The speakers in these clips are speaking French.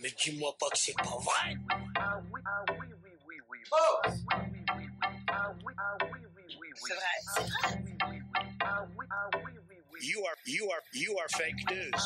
Mais dis-moi pas que c'est pas vrai. Oh C'est vrai, c'est vrai. You are, you are, you are fake news.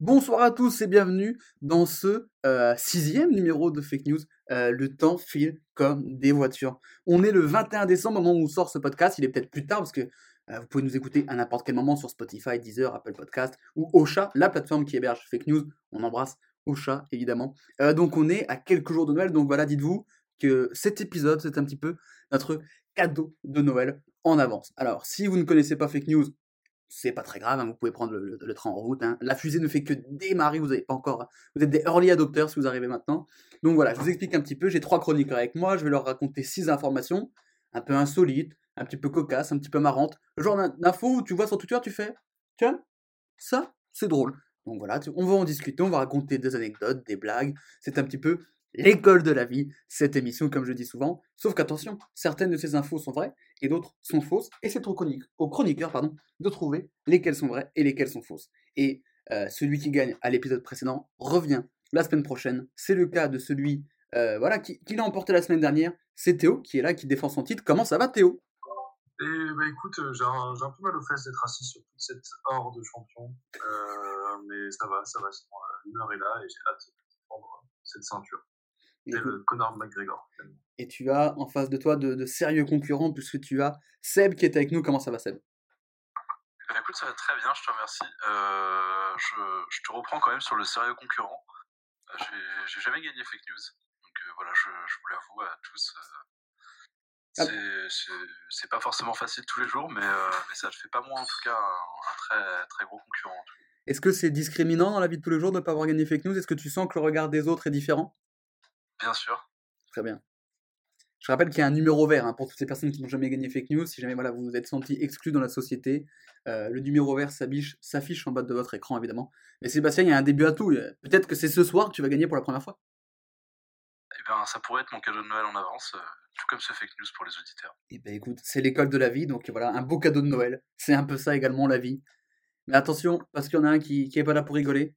Bonsoir à tous et bienvenue dans ce euh, sixième numéro de Fake News. Euh, le temps file comme des voitures. On est le 21 décembre au moment où on sort ce podcast. Il est peut-être plus tard parce que vous pouvez nous écouter à n'importe quel moment sur Spotify, Deezer, Apple Podcast ou Ocha, la plateforme qui héberge Fake News. On embrasse Ocha évidemment. Euh, donc on est à quelques jours de Noël. Donc voilà, dites-vous que cet épisode c'est un petit peu notre cadeau de Noël en avance. Alors si vous ne connaissez pas Fake News, c'est pas très grave, hein, vous pouvez prendre le, train en route. hein. La fusée ne fait que démarrer, vous avez pas encore, vous êtes des early adopters si vous arrivez maintenant. Donc voilà, je vous explique un petit peu. J'ai trois chroniqueurs avec moi, je vais leur raconter six informations, un peu insolites, un petit peu cocasses, un petit peu marrantes. Le genre d'in- d'infos où tu vois sur Twitter, tu fais, tiens, ça, c'est drôle. Donc voilà, on va en discuter, on va raconter des anecdotes, des blagues. C'est un petit peu l'école de la vie, cette émission, comme je dis souvent. Sauf qu'attention, certaines de ces infos sont vraies et d'autres sont fausses. Et c'est au chroniqueur pardon, de trouver lesquelles sont vraies et lesquelles sont fausses. Et euh, celui qui gagne à l'épisode précédent revient la semaine prochaine. C'est le cas de celui euh, voilà, qui, qui l'a emporté la semaine dernière. C'est Théo qui est là, qui défend son titre. Comment ça va Théo? Et bah écoute, euh, j'ai un, j'ai un peu mal aux fesses d'être assis sur toute cette horde de champions. Euh, mais ça va, ça va. sinon, euh, L'humeur est là et j'ai hâte de prendre cette ceinture. et, le Conor McGregor. finalement. et tu as en face de toi de, de sérieux concurrents puisque tu as Seb qui est avec nous. Comment ça va Seb? Ben, écoute, ça va très bien, je te remercie. Euh, je, je te reprends quand même sur le sérieux concurrent. J'ai- J'ai jamais gagné Fake News. Donc euh, voilà, je, je vous l'avoue à tous. Ah. c'est- pas forcément facile tous les jours, mais, euh, mais ça ne fait pas moi en tout cas un, un très, très gros concurrent. Est-ce que c'est discriminant dans la vie de tous les jours de ne pas avoir gagné fake news? Est-ce que tu sens que le regard des autres est différent? Bien sûr. Très bien. Je rappelle qu'il y a un numéro vert hein, pour toutes ces personnes qui n'ont jamais gagné fake news. Si jamais voilà, vous vous êtes senti exclu dans la société, euh, le numéro vert s'affiche en bas de votre écran évidemment. Mais Sébastien, il y a un début à tout. Peut-être que c'est ce soir que tu vas gagner pour la première fois. Eh ben, ça pourrait être mon cadeau de Noël en avance, euh, tout comme ce Fake News pour les auditeurs. Et ben écoute, c'est l'école de la vie, donc voilà, un beau cadeau de Noël. C'est un peu ça également la vie. Mais attention, parce qu'il y en a un qui, qui est pas là pour rigoler.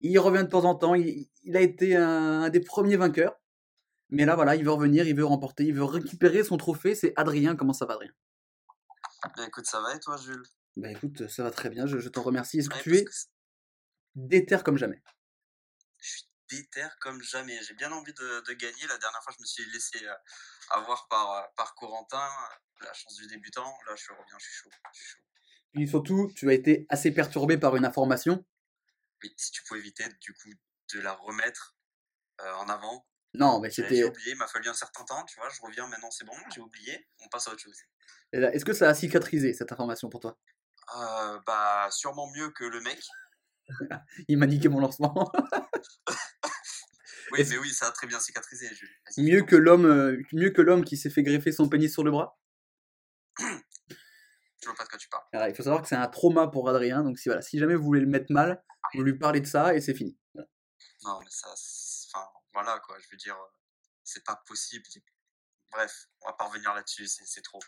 Il revient de temps en temps, il, il a été un, un des premiers vainqueurs. Mais là voilà, il veut revenir, il veut remporter, il veut récupérer son trophée. C'est Adrien, comment ça va Adrien? Bah écoute, ça va et toi, Jules? Bah écoute, ça va très bien, je, je t'en remercie. Est-ce que Ouais, tu es que déter comme jamais? Je suis déter comme jamais. J'ai bien envie de, de gagner. La dernière fois, je me suis laissé euh, avoir par, euh, par Corentin. La chance du débutant. Là, je reviens, je suis chaud. Je suis chaud. Puis surtout, tu as été assez perturbé par une information. Oui, si tu pouvais éviter, du coup, de la remettre euh, en avant. Non, mais J'ai j'ai c'était. oublié, il m'a fallu un certain temps, tu vois. Je reviens maintenant, c'est bon, j'ai oublié. On passe à autre chose. Est-ce que ça a cicatrisé cette information pour toi? Euh, bah, sûrement mieux que le mec. Il m'a niqué mon lancement. Oui, mais oui, ça a très bien cicatrisé. Vas-y, mieux que l'homme, euh, mieux que l'homme qui s'est fait greffer son pénis sur le bras. Je vois pas de quoi tu parles. Alors, il faut savoir que c'est un trauma pour Adrien, donc si, voilà, si jamais vous voulez le mettre mal, vous lui parlez de ça et c'est fini. Voilà. Non, mais ça, enfin, voilà quoi, je veux dire, euh, c'est pas possible. Bref, on va pas revenir là-dessus, c'est trop.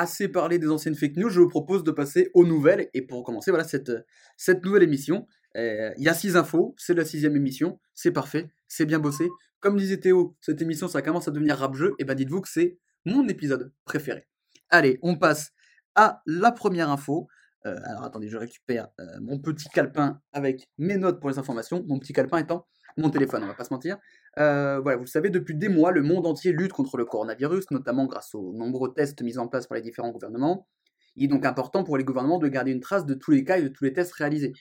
Assez parlé des anciennes fake news, je vous propose de passer aux nouvelles. Et pour commencer, voilà cette, cette nouvelle émission. Euh, Il y a six infos, c'est la sixième émission, c'est parfait, c'est bien bossé. Comme disait Théo, cette émission ça commence à devenir rap-jeu, et ben dites-vous que c'est mon épisode préféré. Allez, on passe à la première info. Euh, alors attendez, je récupère euh, mon petit calepin avec mes notes pour les informations. Mon petit calepin étant mon téléphone, on va pas se mentir. Euh, voilà, vous le savez, depuis des mois, le monde entier lutte contre le coronavirus, notamment grâce aux nombreux tests mis en place par les différents gouvernements. Il est donc important pour les gouvernements de garder une trace de tous les cas et de tous les tests réalisés.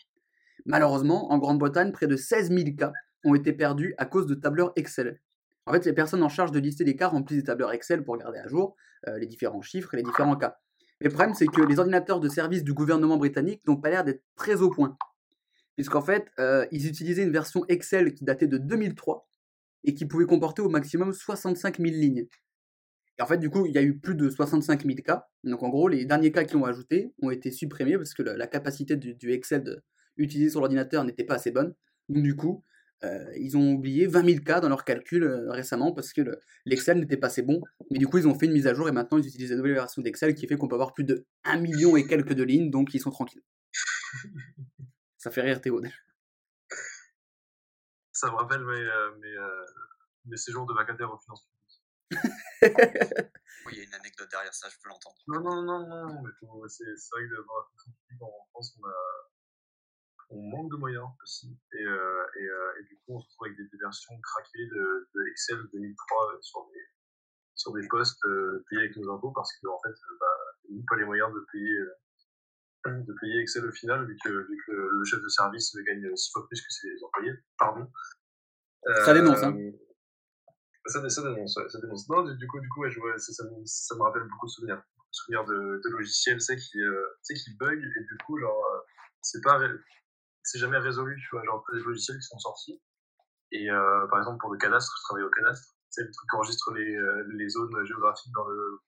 Malheureusement, en Grande-Bretagne, près de 16 000 cas ont été perdus à cause de tableurs Excel. En fait, les personnes en charge de lister les cas remplissent des tableurs Excel pour garder à jour euh, les différents chiffres et les différents cas. Mais le problème, c'est que les ordinateurs de service du gouvernement britannique n'ont pas l'air d'être très au point. Puisqu'en fait, euh, ils utilisaient une version Excel qui datait de 2003 et qui pouvait comporter au maximum 65 000 lignes. Et en fait, du coup, il y a eu plus de 65 000 cas. Donc en gros, les derniers cas qui ont ajoutés ont été supprimés parce que la, capacité du, Excel utilisé sur l'ordinateur n'était pas assez bonne. Donc du coup, euh, ils ont oublié 20 000 cas dans leurs calculs euh, récemment parce que le- l'Excel n'était pas assez bon. Mais du coup, ils ont fait une mise à jour et maintenant ils utilisent la nouvelle version d'Excel qui fait qu'on peut avoir plus de 1 million et quelques de lignes, donc ils sont tranquilles. Ça fait rire Théo. Ça me rappelle mes, euh, mes, euh, mes séjours de vacataire aux finances publiques. Oui, il y a une anecdote derrière ça, je peux l'entendre. Non, non, non, non, mais c'est c'est vrai que dans la fonction publique en France, on, a, on manque de moyens aussi. Et, euh, et, euh, et du coup, on se retrouve avec des, des versions craquées de, de Excel 2003 sur des, sur des postes euh, payés avec nos impôts parce qu'en fait, bah, on n'a pas les moyens de payer, euh, de payer Excel au final, vu que, vu que le chef de service gagne six fois plus que ses employés. Pardon. Ça dénonce, hein. Euh, ça, ça dénonce, ouais, ça dénonce. Non, du coup, du coup, ouais, je vois, ça, ça, me, ça me rappelle beaucoup de souvenirs. Souvenirs de, de logiciels, sais, qui, euh, qui bug, et du coup, genre, euh, c'est pas, c'est jamais résolu, tu vois, genre, des logiciels qui sont sortis. Et, euh, par exemple, pour le cadastre, je travaille au cadastre. C'est le truc qui enregistre les, les zones géographiques dans le,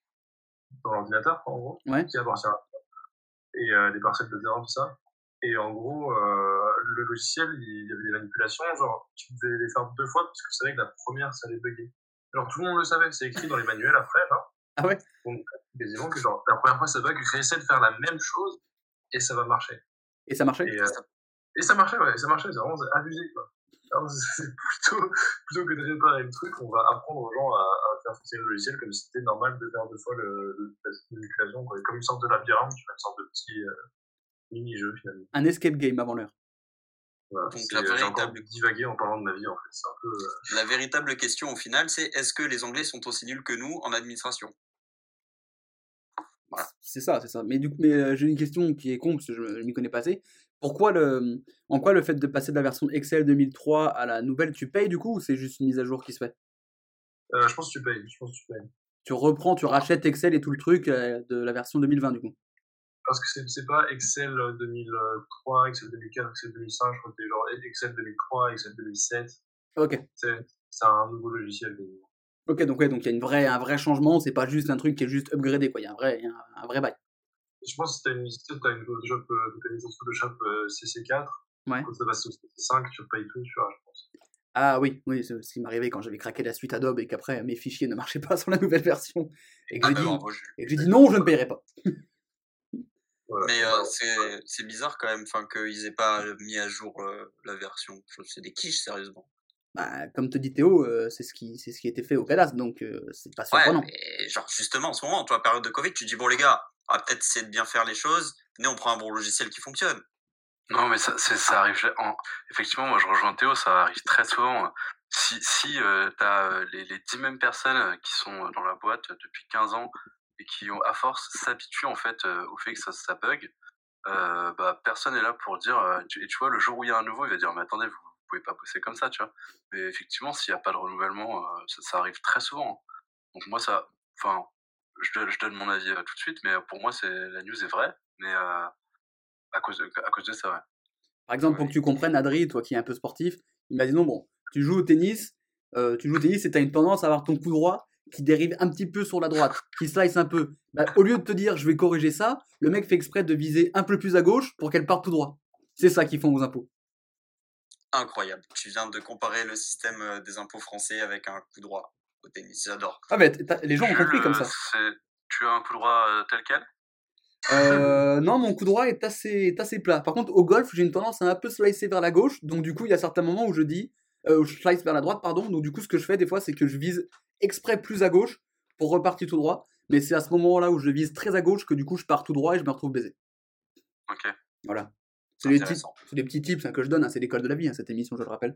dans l'ordinateur, en gros. Ouais. Qui appartient à et euh, les parcelles de terrain, tout ça. Et en gros, euh, le logiciel, il y avait des manipulations, genre, tu devais les faire deux fois parce que tu savais que la première, ça allait bugger. Genre, tout le monde le savait, c'est écrit dans les manuels après, genre. Ah ouais? Donc, quasiment que genre, la première fois, ça bug, réessaie de faire la même chose et ça va marcher. Et ça marchait? Et, euh, et ça marchait, ouais, ça marchait, c'est vraiment abusé, quoi. Alors, c'est plutôt, plutôt que de réparer le truc, on va apprendre aux gens à, à faire fonctionner le logiciel comme si c'était normal de faire deux fois le, quoi. Comme une sorte de labyrinthe, tu fais une sorte de petit euh, mini-jeu, finalement. Un escape game avant l'heure. Voilà. Donc, la véritable- divagué en parlant de ma vie, en fait. C'est un peu. euh, La véritable question au final, c'est est-ce que les Anglais sont aussi nuls que nous en administration? C'est ça, c'est ça. Mais du coup, mais euh, j'ai une question qui est con parce que je, je m'y connais pas assez. Pourquoi le, en quoi le fait de passer de la version Excel 2003 à la nouvelle, tu payes du coup ou c'est juste une mise à jour qui se fait? Euh, je pense que tu payes. Je pense que tu payes. Tu reprends, tu rachètes Excel et tout le truc euh, de la version 2020 du coup. Parce que c'est pas Excel 2003, Excel 2004, Excel 2005, je crois que c'est genre Excel 2003, Excel 2007. Ok, C'est un nouveau logiciel. ok, donc ouais, donc il y a une vraie, un vrai changement. C'est pas juste un truc qui est juste upgradé quoi. Il y a un vrai, il y a un, un vrai bail. Je pense que si t'as une, si t'as une Photoshop, euh, une Photoshop euh, CC4, Ouais. quand ça passe au CC5, tu payes tout, tu vois, je pense. Ah oui, oui, c'est ce qui m'arrivait quand j'avais craqué la suite Adobe et qu'après mes fichiers ne marchaient pas sur la nouvelle version et que Ah j'ai bah dit, je- non, je ne paierai pas. Voilà. Mais euh, c'est c'est bizarre quand même enfin, qu'ils aient pas mis à jour euh, la version. C'est des quiches, sérieusement. Bah, comme te dit Théo, euh, c'est ce qui, c'est ce qui a été fait au cadastre, donc euh, c'est pas Ouais, surprenant. mais genre justement en ce moment, toi, période de Covid, tu dis bon les gars, on va peut-être essayer de bien faire les choses. Venez, on prend un bon logiciel qui fonctionne. Non, mais ça, ça arrive. Effectivement, moi, je rejoins Théo, ça arrive très souvent. Si, si euh, tu as les, les 10 mêmes personnes euh, qui sont dans la boîte depuis 15 ans et qui, ont, à force, s'habituent en fait euh, au fait que ça, ça bug, euh, bah, personne est là pour dire. euh, et tu vois, le jour où il y a un nouveau, il va dire Mais attendez, vous, pouvez pas bosser comme ça, tu vois. Mais effectivement, s'il n'y a pas de renouvellement, euh, ça, ça arrive très souvent. Donc, moi, ça. Enfin, je, je donne mon avis euh, tout de suite, mais pour moi, c'est la news est vraie, mais euh, à, cause de, à cause de ça, ouais. Par exemple, pour que tu comprennes, Adri, toi qui es un peu sportif, imaginons, bon, tu joues au tennis, euh, tu joues au tennis et tu as une tendance à avoir ton coup droit qui dérive un petit peu sur la droite, qui slice un peu. Bah, au lieu de te dire je vais corriger ça, le mec fait exprès de viser un peu plus à gauche pour qu'elle parte tout droit. C'est ça qu'ils font aux impôts. Incroyable. Tu viens de comparer le système euh, des impôts français avec un coup droit au tennis. J'adore. Ah, mais les gens ont compris comme ça. Tu as un coup droit euh, tel quel? Euh, non, mon coup droit est assez, est assez plat. Par contre, au golf, j'ai une tendance à un peu slicer vers la gauche. Donc, du coup, il y a certains moments où je dis, euh, où je slice vers la droite, pardon. Donc, du coup, ce que je fais des fois, c'est que je vise exprès plus à gauche pour repartir tout droit. Mais c'est à ce moment-là où je vise très à gauche que du coup, je pars tout droit et je me retrouve baisé. Ok. Voilà. C'est des, des petits tips hein, que je donne. hein, C'est l'école de la vie, hein, cette émission, je le rappelle.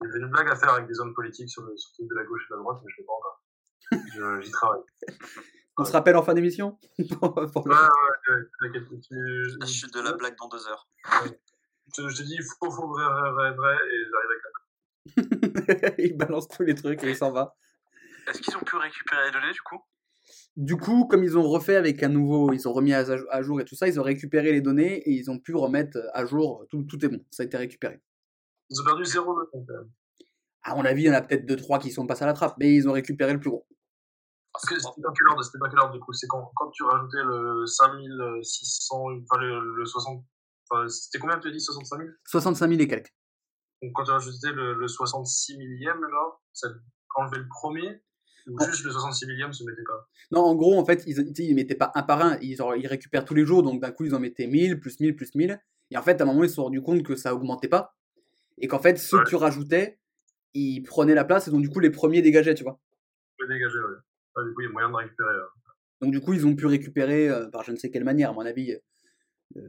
Il y avait une blague à faire avec des hommes politiques sur le truc de la gauche et de la droite, mais je ne pas encore. J'y travaille. On se rappelle en fin d'émission Pour le- Ouais, ouais, ouais. t'inquiète, tu- La chute de la blague dans deux heures. Je te, je te dis faux, faux, vrai, vrai, vrai, vrai, et j'arrive avec la Il balance tous les trucs et il s'en va. Est-ce qu'ils ont pu récupérer les données du coup? Du coup, comme ils ont refait avec un nouveau, ils ont remis à, jour et tout ça, ils ont récupéré les données et ils ont pu remettre à jour. Tout, tout est bon, ça a été récupéré. Ils ont perdu zéro de compte, quand même. À mon avis, il y en a peut-être 2-3 qui sont passés à la trappe, mais ils ont récupéré le plus gros. Ah, Parce que c'est C'était dans quel ordre C'était dans quel ordre, du coup? C'est quand, quand tu rajoutais le 5600, enfin le, le 60... Enfin, c'était combien tu as dit 65 000 65 000 et quelques. Donc quand tu rajoutais le, le 66 millième, genre, ça enlevait le premier, Ou Non. juste le 66 millième se mettait pas? Non, en gros, en fait, ils, ils mettaient pas un par un, ils, ils récupèrent tous les jours, donc d'un coup, ils en mettaient 1000, plus 1000, plus 1000. Et en fait, à un moment, ils se sont rendus compte que ça augmentait pas. Et qu'en fait, ceux Ouais. que tu rajoutais, ils prenaient la place, et donc du coup, les premiers dégageaient, tu vois? Vais dégager, ouais. Ouais, du coup, il y a moyen de récupérer. Donc du coup, ils ont pu récupérer euh, par je ne sais quelle manière, à mon avis. euh,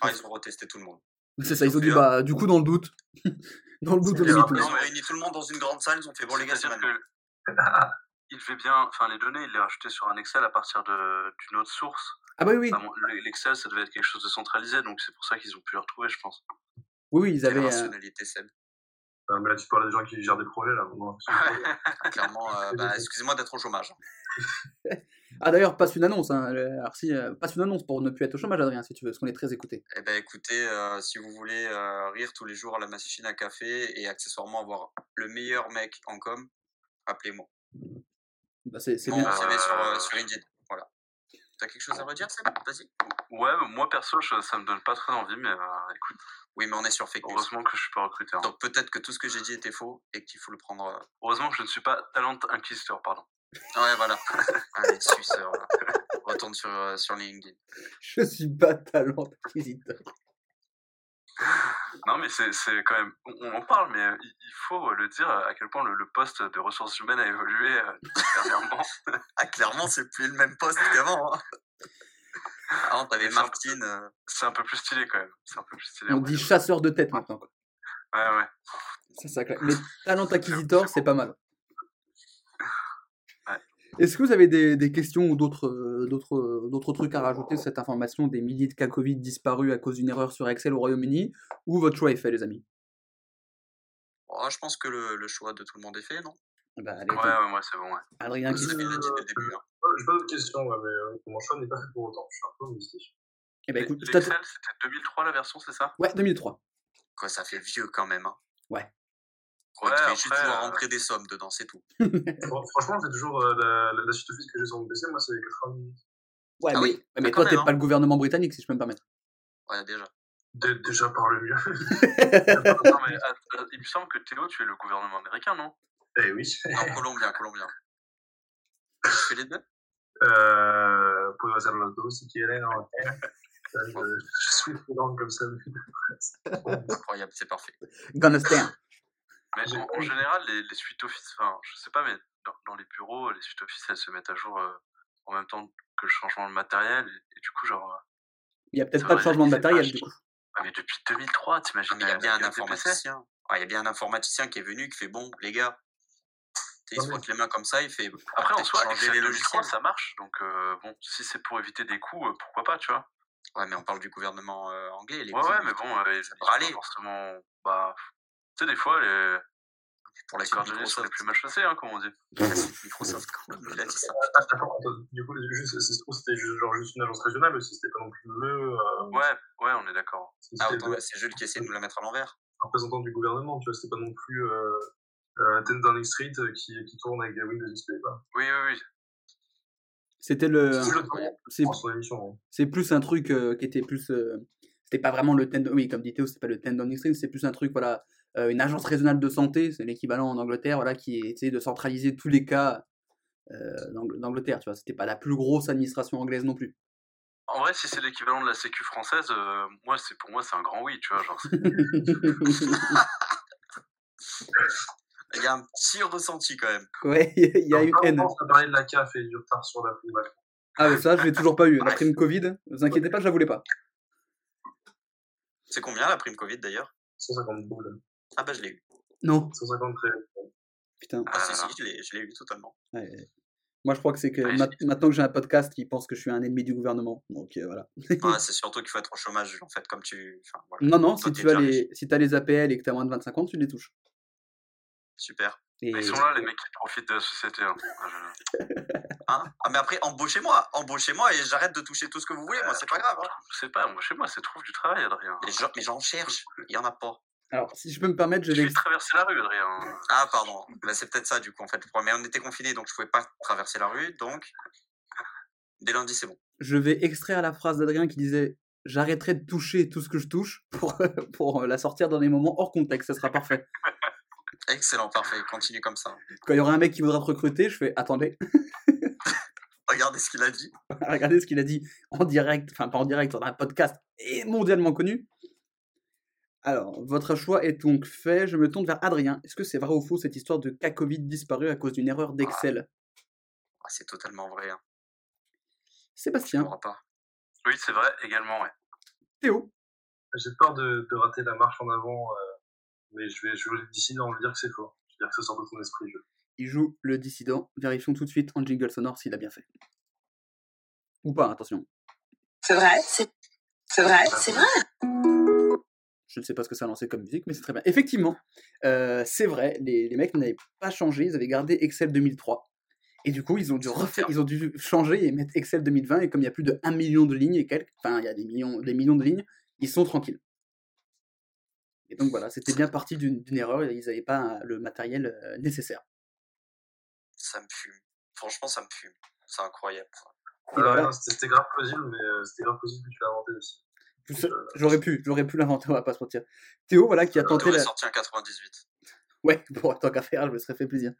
Ah, ils ont retesté tout le monde. c'est ça, ils ont dit, bah, du coup, dans le doute. dans le doute, on. Ils ont réuni tout le monde dans une grande salle, ils ont fait bon les gars, c'est C'est-à-dire maintenant. que il devait bien, enfin les données, il les rajoutait sur un Excel à partir de- d'une autre source. Ah bah oui, oui, Enfin, L'Excel, ça devait être quelque chose de centralisé, donc c'est pour ça qu'ils ont pu le retrouver, je pense. oui, oui, ils avaient... Euh, mais là, tu parles des gens qui gèrent des projets, là. On a l'impression que- Clairement, euh, bah, excusez-moi d'être au chômage. Ah d'ailleurs, passe une annonce, hein. euh, alors si, euh, passe une annonce pour ne plus être au chômage, Adrien, si tu veux, parce qu'on est très écouté. Eh ben écoutez, euh, si vous voulez euh, rire tous les jours à la machine à café et accessoirement avoir le meilleur mec en com, appelez-moi. Bah, c'est bien. CV sur, sur Indeed. T'as quelque chose à redire, Seb? Vas-y. Ouais, moi perso, je- ça me donne pas très envie, mais euh, écoute, Oui, mais on est sur fake news. heureusement que je suis pas recruteur. Donc peut-être que tout ce que j'ai dit était faux et qu'il faut le prendre. euh, Heureusement que je ne suis pas talent inquisiteur, pardon. Ouais, voilà. Allez, suceur. là. Retourne sur, euh, sur LinkedIn. Je suis pas talent acquisiteur. Non, mais c'est c'est quand même. On, en parle, mais euh, il, faut le dire euh, à quel point le, le poste de ressources humaines a évolué euh, dernièrement. Ah, clairement, c'est plus le même poste qu'avant. Hein. Avant, t'avais Martine. euh, C'est un peu plus stylé quand même. C'est un peu plus stylé. On dit chasseur de tête maintenant. quoi. Ouais, ouais. Ça, ça. Mais talent acquisiteur, c'est pas mal. Est-ce que vous avez des, des questions ou d'autres euh, d'autres euh, d'autres trucs à rajouter sur cette information des milliers de cas Covid disparus à cause d'une erreur sur Excel au Royaume-Uni Ou votre choix est fait, les amis? Oh, je pense que le, le choix de tout le monde est fait, non? Bah, allez, Ouais, ouais, ouais, c'est bon, ouais. Adrien qui début. hein. J'ai pas d'autres questions, ouais, mais euh, mon choix n'est pas fait pour autant. Je suis un peu mystique. Eh ben, écoute, L'Excel, c'était 2003 la version, c'est ça? Ouais, 2003. Quoi, ça fait vieux quand même. Hein. Ouais. Quoi, Ouais, tu après, pouvoir euh, rentrer des sommes dedans, c'est tout. Fran- Franchement, c'est toujours euh, la, la, la suite office que j'ai sur mon PC, moi, c'est 90 minutes. Ouais, Ah mais, oui, ouais, mais quand toi, t'es même, pas hein. le gouvernement britannique, si je peux me permettre. Ouais, déjà. Dé- Déjà par le mieux. Non, mais att- att- il me semble que Théo, tu es le gouvernement américain, non? Eh oui. Non, colombien, colombien. Tu fais les deux? Euh, puedo hacer los dos si quieren. en Je, je suis prudent comme ça. Incroyable, c'est parfait. Gonna stand. Mais en, en général, les, les suites Office, enfin, je sais pas, mais dans, dans les bureaux, les suites Office, elles se mettent à jour euh, en même temps que le changement de matériel. Et, et du coup, genre. euh, Il y a peut-être Ça pas de changement de matériel, du coup. ah, mais depuis 2003, t'imagines Ah, il y a bien un informaticien. Il y a bien un informaticien qui est venu, qui fait bon, les gars. Il se frotte les mains comme ça, il fait. Après, en peut-être soi, changer les 2003, logiciels. ça marche. Donc, euh, bon, si c'est pour éviter des coûts, euh, pourquoi pas, tu vois? Ouais, mais on parle du gouvernement euh, anglais. Les Ouais, ouais, mais bon, euh, ils forcément. Bah, sais, des fois, les, pour la les cordonniers sont les plus mal chaussés, hein, comme on dit. Microsoft, quand même, il a dit ça. Attends, attends, du coup, juste, c'est- c'est- c'était juste, genre, juste une agence régionale aussi, c'était pas non plus le. Euh, Ouais, ouais, on est d'accord. Ah, autant, c'est Jules qui essaie de nous la mettre à l'envers. représentant du gouvernement, tu vois, c'était pas non plus euh, euh, 10 Downing Street euh, qui, qui tourne avec des Windows XP, quoi. Oui, oui, oui. C'était le. C'est hein. plus un truc euh, qui était plus. euh, C'était pas vraiment le tendon. Oui, comme dit Théo, c'était pas le tendon stream, c'est plus un truc, voilà. Euh, une agence régionale de santé, c'est l'équivalent en Angleterre, voilà, qui essaie de centraliser tous les cas euh, d'Ang- d'Angleterre, tu vois. C'était pas la plus grosse administration anglaise non plus. En vrai, si c'est l'équivalent de la Sécu française, euh, moi, c'est pour moi, c'est un grand oui, tu vois. Genre, Il y a un petit ressenti quand même. ouais, il y a une haine. On a parlé de la CAF et du retard sur la prime. Ah, mais ça, je l'ai toujours pas eu. La prime Covid, ne vous inquiétez pas, je la voulais pas. C'est combien la prime Covid d'ailleurs? 150 boules. Ah bah je l'ai eu. Non, 150 très. putain. Ah si, Ah, si, là. je l'ai- je l'ai eu totalement. Ouais. Moi, je crois que c'est que Ouais, ma- maintenant que j'ai un podcast, ils pensent que je suis un ennemi du gouvernement. Donc euh, voilà. Ah, c'est surtout qu'il faut être au chômage en fait, comme tu. Enfin, voilà. Non, non, Toi, si tu as les, si as les APL et que tu as moins de 25 ans, tu les touches. Super. Et... Ils sont là, les mecs qui profitent de la société. hein. Ah, Hein? Ah mais après, embauchez-moi, embauchez-moi et j'arrête de toucher tout ce que vous voulez, moi c'est pas grave. Hein. Je sais pas, moi, chez moi, c'est trouve du travail, Adrien. Les gens- mais j'en cherche, il y en a pas. Alors, si je peux me permettre, je Je vais, vais traverser la rue, Adrien. Ah pardon, bah, c'est peut-être ça du coup en fait. le problème. Mais on était confinés donc je pouvais pas traverser la rue, donc dès lundi c'est bon. je vais extraire la phrase d'Adrien qui disait J'arrêterai de toucher tout ce que je touche pour, pour la sortir dans des moments hors contexte. Ça sera parfait. Excellent, parfait. Continue comme ça. Quand il y aura un mec qui voudra te recruter, je fais attendez, Regardez ce qu'il a dit. regardez ce qu'il a dit en direct, enfin pas en direct, dans un podcast et mondialement connu. Alors, votre choix est donc fait. Je me tourne vers Adrien. Est-ce que c'est vrai ou faux cette histoire de cas Covid disparu à cause d'une erreur d'Excel? Ah, c'est totalement vrai. Hein. Je Sébastien, pourras pas. Oui, c'est vrai, également, ouais. Théo, J'ai peur de, de rater la marche en avant, euh, mais je vais, je vais décider d'en dire que c'est faux. Je veux dire que ça sort de ton esprit. Je... il joue le dissident. Vérifions tout de suite en jingle sonore s'il a bien fait. Ou pas, attention. C'est vrai, c'est c'est vrai, c'est vrai. Je ne sais pas ce que ça a lancé comme musique, mais c'est très bien. Effectivement, euh, c'est vrai, les, les mecs n'avaient pas changé, ils avaient gardé Excel 2003. Et du coup, ils ont dû refaire, ils ont dû changer et mettre Excel 2020. Et comme il y a plus de 1 million de lignes et quelques, enfin, il y a des millions, des millions de lignes, ils sont tranquilles. Et donc voilà, c'était bien parti d'une erreur, ils n'avaient pas euh, le matériel euh, nécessaire. Ça me fume. Franchement, ça me fume. C'est incroyable. Voilà. C'était grave plausible, mais c'était grave plausible que tu l'as inventé aussi. J'aurais pu, j'aurais pu l'inventer, on va pas se mentir. Théo, voilà, qui a tenté la... sorti en 98. Ouais, bon, tant qu'à faire, je me serais fait plaisir.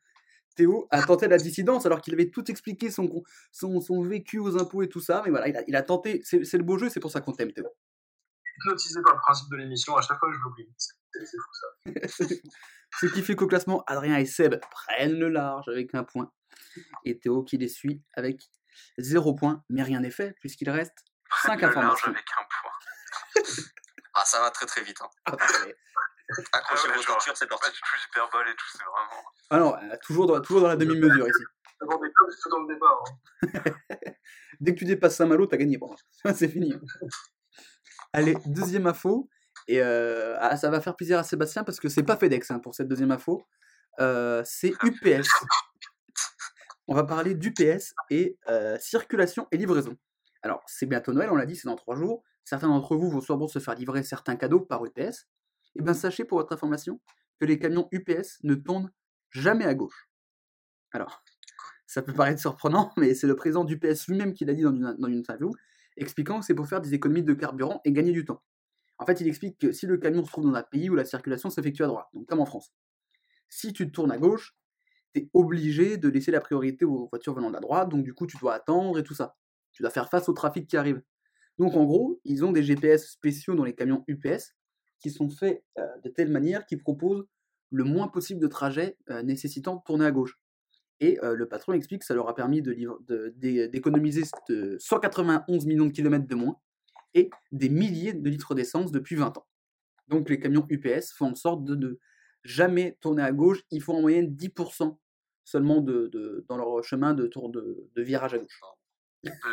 Théo a tenté la dissidence alors qu'il avait tout expliqué son, con- son, son vécu aux impôts et tout ça, mais voilà, il a, il a tenté, c'est le beau jeu, c'est pour ça qu'on t'aime Théo. Hypnotisé par le principe de l'émission, à chaque fois je l'oublie. C'est fou ça. Ce qui fait qu'au classement, Adrien et Seb prennent le large avec un point. Et Théo qui les suit avec zéro point, mais rien n'est fait puisqu'il reste 5 Le large informations. avec un point. Ah, ça va très très vite. Hein. Ah, ouais. Accrochez Ah ouais, vos ceintures, c'est Pas parti. du tout hyperbole et tout, c'est vraiment. Ah non, euh, toujours dans, toujours dans la demi-mesure ici. Tout dans le hein. Dès que tu dépasses Saint-Malo, t'as gagné. Bon, c'est fini. Allez, deuxième info. Et euh, ah, ça va faire plaisir à Sébastien parce que c'est pas FedEx hein, pour cette deuxième info. Euh, c'est UPS. On va parler d'UPS et euh, circulation et livraison. Alors, c'est bientôt Noël, on l'a dit, c'est dans trois jours. Certains d'entre vous vont sûrement se faire livrer certains cadeaux par UPS. Et bien, sachez pour votre information que les camions UPS ne tournent jamais à gauche. Alors, ça peut paraître surprenant, mais c'est le président d'UPS lui-même qui l'a dit dans une, dans une interview, expliquant que c'est pour faire des économies de carburant et gagner du temps. En fait, il explique que si le camion se trouve dans un pays où la circulation s'effectue à droite, donc comme en France, si tu te tournes à gauche, tu es obligé de laisser la priorité aux voitures venant de la droite, donc du coup, tu dois attendre et tout ça. Tu dois faire face au trafic qui arrive. Donc en gros, ils ont des GPS spéciaux dans les camions UPS qui sont faits euh, de telle manière qu'ils proposent le moins possible de trajets euh, nécessitant de tourner à gauche. Et euh, le patron explique que ça leur a permis d'économiser de 191 millions de kilomètres de moins et des milliers de litres d'essence depuis 20 ans. Donc les camions UPS font en sorte de ne jamais tourner à gauche. Ils font en moyenne 10% seulement dans leur chemin de, tour de, virage à gauche.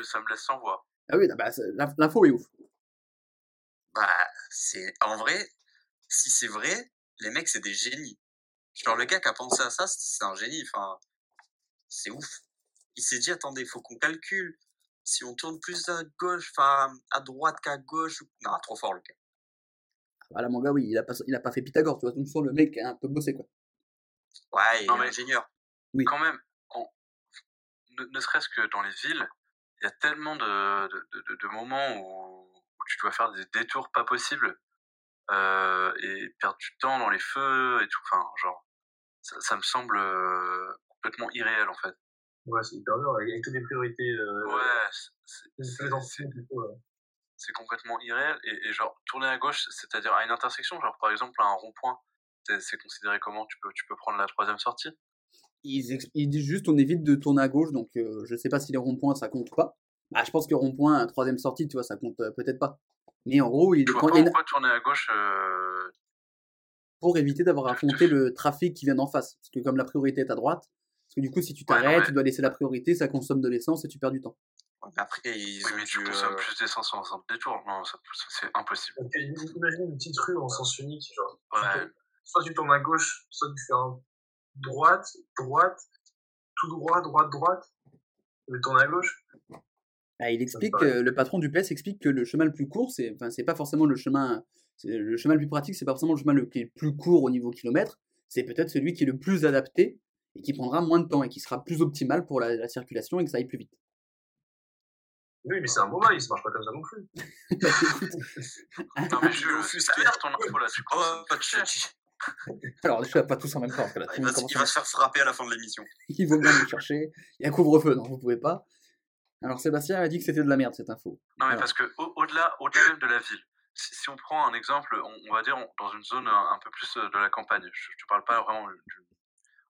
Ça me laisse sans voix. Ah oui, bah, l'info est ouf. Bah, c'est. En vrai, si c'est vrai, les mecs, c'est des génies. Genre, le gars qui a pensé à ça, c'est un génie. Enfin, c'est ouf. Il s'est dit, attendez, faut qu'on calcule. Si on tourne plus à gauche, enfin, à droite qu'à gauche. Non, trop fort, le gars. Voilà, mon gars, oui, il a pas, il a pas fait Pythagore, tu vois. Donc, le mec a un peu bossé, quoi. Ouais, il est ingénieur. Quand même, ne serait-ce que dans les villes, il y a tellement de, de, de- de moments où, où tu dois faire des détours pas possibles euh, et perdre du temps dans les feux et tout. Enfin, genre, ça, ça me semble euh, complètement irréel en fait. Ouais, c'est hyper dur, avec, toutes les priorités. Euh, Ouais, c'est- complètement irréel. Et, et genre, tourner à gauche, c'est-à-dire à une intersection, genre par exemple à un rond-point, c'est c'est considéré comment? Tu peux, tu peux prendre la troisième sortie? Ils, disent juste on évite de tourner à gauche, donc euh, je sais pas si les ronds-points ça compte ou pas. Bah, je pense que rond-point, troisième sortie, tu vois, ça compte euh, peut-être pas. Mais en gros, il, Je vois quand pas il y a une- pourquoi tourner à gauche. euh, pour éviter d'avoir à affronter le trafic qui vient d'en face. Parce que comme la priorité est à droite, parce que du coup, si tu Ouais, non, t'arrêtes, mais- tu dois laisser la priorité, ça consomme de l'essence et tu perds du temps. Ouais, mais après, ils Oui, ont mais tu dû, consommes euh, plus d'essence en faisant des détours. Non, ça, ça, c'est impossible. Donc, imagine une petite rue en sens unique, genre. Ouais. Soit tu tournes à gauche, soit tu fais un droite, droite, tout droit, droite, droite. Tu tourner à gauche. Bah, il explique, euh, le patron du PS explique que le chemin le plus court, c'est enfin, c'est pas forcément le chemin, c'est- le chemin le plus pratique, c'est pas forcément le chemin le, qui est le plus court au niveau kilomètre, c'est peut-être celui qui est le plus adapté et qui prendra moins de temps et qui sera plus optimal pour la, la circulation et que ça aille plus vite. Oui, mais c'est un mobile, ça marche pas comme ça non plus. Non, mais je offusqué. derrière ton info là, tu Oh, consommes pas de. Alors, déjà, pas tous en même temps, parce que là, Il va, se- commence il à- va se faire frapper à la fin de l'émission. Il vaut bien le chercher. Il y a couvre-feu, non, vous pouvez pas. Alors, Sébastien a dit que c'était de la merde, cette info. Non, mais Alors. parce que au- au-delà, au-delà même de la ville, si, si on prend un exemple, on, on va dire on- dans une zone un, un peu plus euh, de la campagne. Je, je te parle pas vraiment du,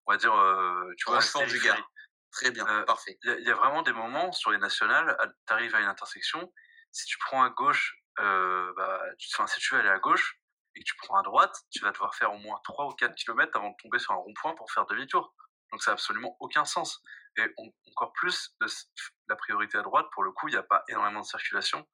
on va dire, euh, tu vois, du. Gard. Très bien, Euh, parfait. Il y, a- il y a vraiment des moments sur les nationales, tu arrives à une intersection, si tu prends à gauche, euh, bah, tu, si tu veux aller à gauche et que tu prends à droite, tu vas devoir faire au moins 3 ou 4 km avant de tomber sur un rond-point pour faire demi-tour. Donc ça n'a absolument aucun sens. Et on- encore plus, de la priorité à droite, pour le coup, il n'y a pas énormément de circulation.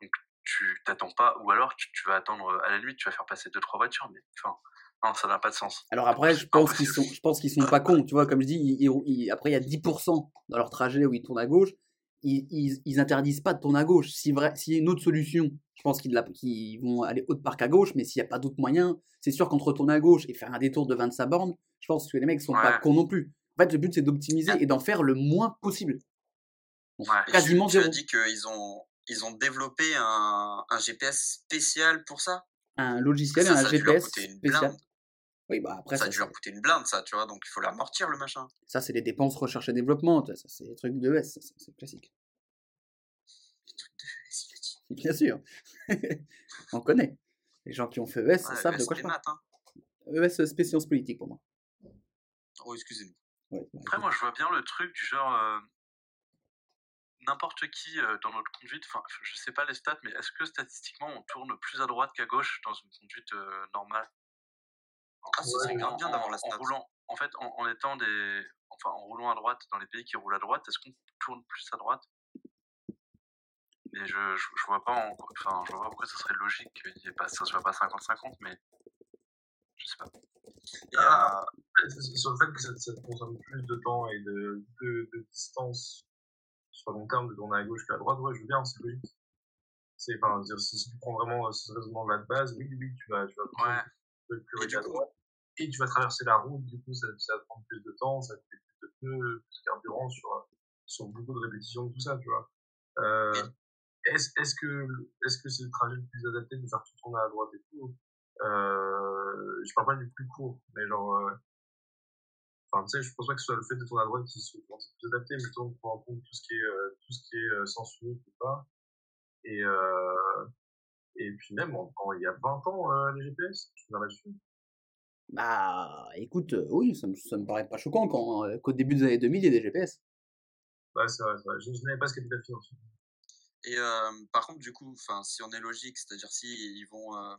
Donc tu t'attends pas, ou alors tu, tu vas attendre, euh, à la limite, tu vas faire passer 2-3 voitures, mais enfin, non, ça n'a pas de sens. Alors après, je pense qu'ils sont, je pense qu'ils sont pas cons. Tu vois, comme je dis, ils- ils- ils- après, il y a 10% dans leur trajet où ils tournent à gauche. Ils, ils, ils interdisent pas de tourner à gauche. Si vrai, s'il y a une autre solution, je pense qu'ils, vont aller haut de parc à gauche, mais s'il n'y a pas d'autre moyen, c'est sûr qu'entre tourner à gauche et faire un détour de 25 bornes, je pense que les mecs sont pas cons non plus. En fait, le but, c'est d'optimiser et d'en faire le moins possible. Donc, Ouais. Quasiment zéro. dit qu'ils ont, ils ont développé un, un GPS spécial pour ça? Un logiciel Ça, un ça GPS spécial. Oui, bah après, Ça ça, a dû leur coûter une blinde, ça, tu vois. Donc il faut l'amortir, le machin. ça, c'est les dépenses recherche et développement. tu vois, Ça, c'est des trucs de S, c'est- classique. Bien sûr. On connaît. Les gens qui ont fait ES Ouais, savent ouais, de quoi c'est je parle. hein. ES spé- sciences politiques pour moi. Oh, excusez-moi. Ouais, Après, moi, je vois bien le truc du genre. euh, N'importe qui euh, dans notre conduite, enfin, je sais pas les stats, mais est-ce que statistiquement on tourne plus à droite qu'à gauche dans une conduite euh, normale? Ah, ce serait grave bien d'avoir la en roulant, en fait, en, en étant des, enfin, en roulant à droite dans les pays qui roulent à droite, est-ce qu'on tourne plus à droite? Mais je, je, je vois pas, en- enfin, je vois pas pourquoi ça serait logique qu'il y ait pas, ça soit pas 50-50, mais je sais pas. Et, euh, Sur le fait que ça, ça te consomme plus de temps et de, de, de distance sur le long terme de tourner à gauche qu'à droite, ouais, je veux bien, c'est logique. C'est, enfin, si, tu prends vraiment ce raisonnement-là de base, oui, oui, tu vas, tu vas Ouais. plus, plus Et du à coup- droite. Et tu vas traverser la route, du coup, ça, ça prendre plus de temps, ça te fait plus de pneus, plus de carburant sur, sur beaucoup de répétitions, tout ça, tu vois. Euh, est-ce, est-ce que, est-ce que c'est le trajet le plus adapté de faire tout tourner à droite et tout? Euh, je parle pas du plus court, mais genre, euh, Enfin, tu sais, je pense pas que ce soit le fait de tourner à droite qui soit soit plus adapté, mais plutôt prendre en compte tout ce qui est, euh, tout ce qui est euh, sens unique ou pas. Et, euh, et puis même, en- il y a 20 ans, euh, les GPS, je suis là-dessus. Bah, écoute, euh, oui, ça me, ça me paraît pas choquant quand, euh, qu'au début des années 2000, il y a des GPS. Ouais, c'est vrai, c'est vrai. Je, je n'avais pas ce capital financier. et euh, par contre, du coup, enfin, si on est logique, c'est-à-dire si ils vont euh,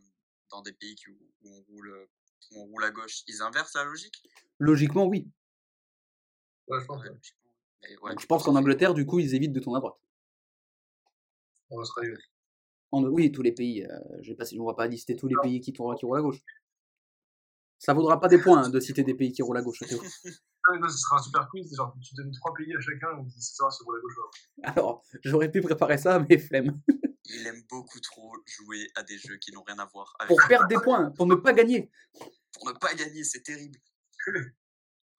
dans des pays qui- où, on roule, où on roule à gauche, ils inversent la logique? Logiquement, oui. Ouais, je pense, Ouais, ouais. logiquement. Mais ouais, Donc, je pense qu'en Angleterre, du coup, ils évitent de tourner à droite. En Australie, ouais. En, oui, tous les pays. Euh, je vais pas, on va pas lister tous les pays qui, tournent, qui roulent à gauche. Ça vaudra pas des points hein, de citer des pays qui roulent à gauche. Théo. Ah, non, ce sera un super quiz, genre, tu donnes trois pays à chacun, et on dit c'est ça, pour la gauche. Alors, j'aurais pu préparer ça, mais flemme. Il aime beaucoup trop jouer à des jeux qui n'ont rien à voir avec Pour perdre des points, pour ne pas gagner. pour ne pas gagner, c'est terrible.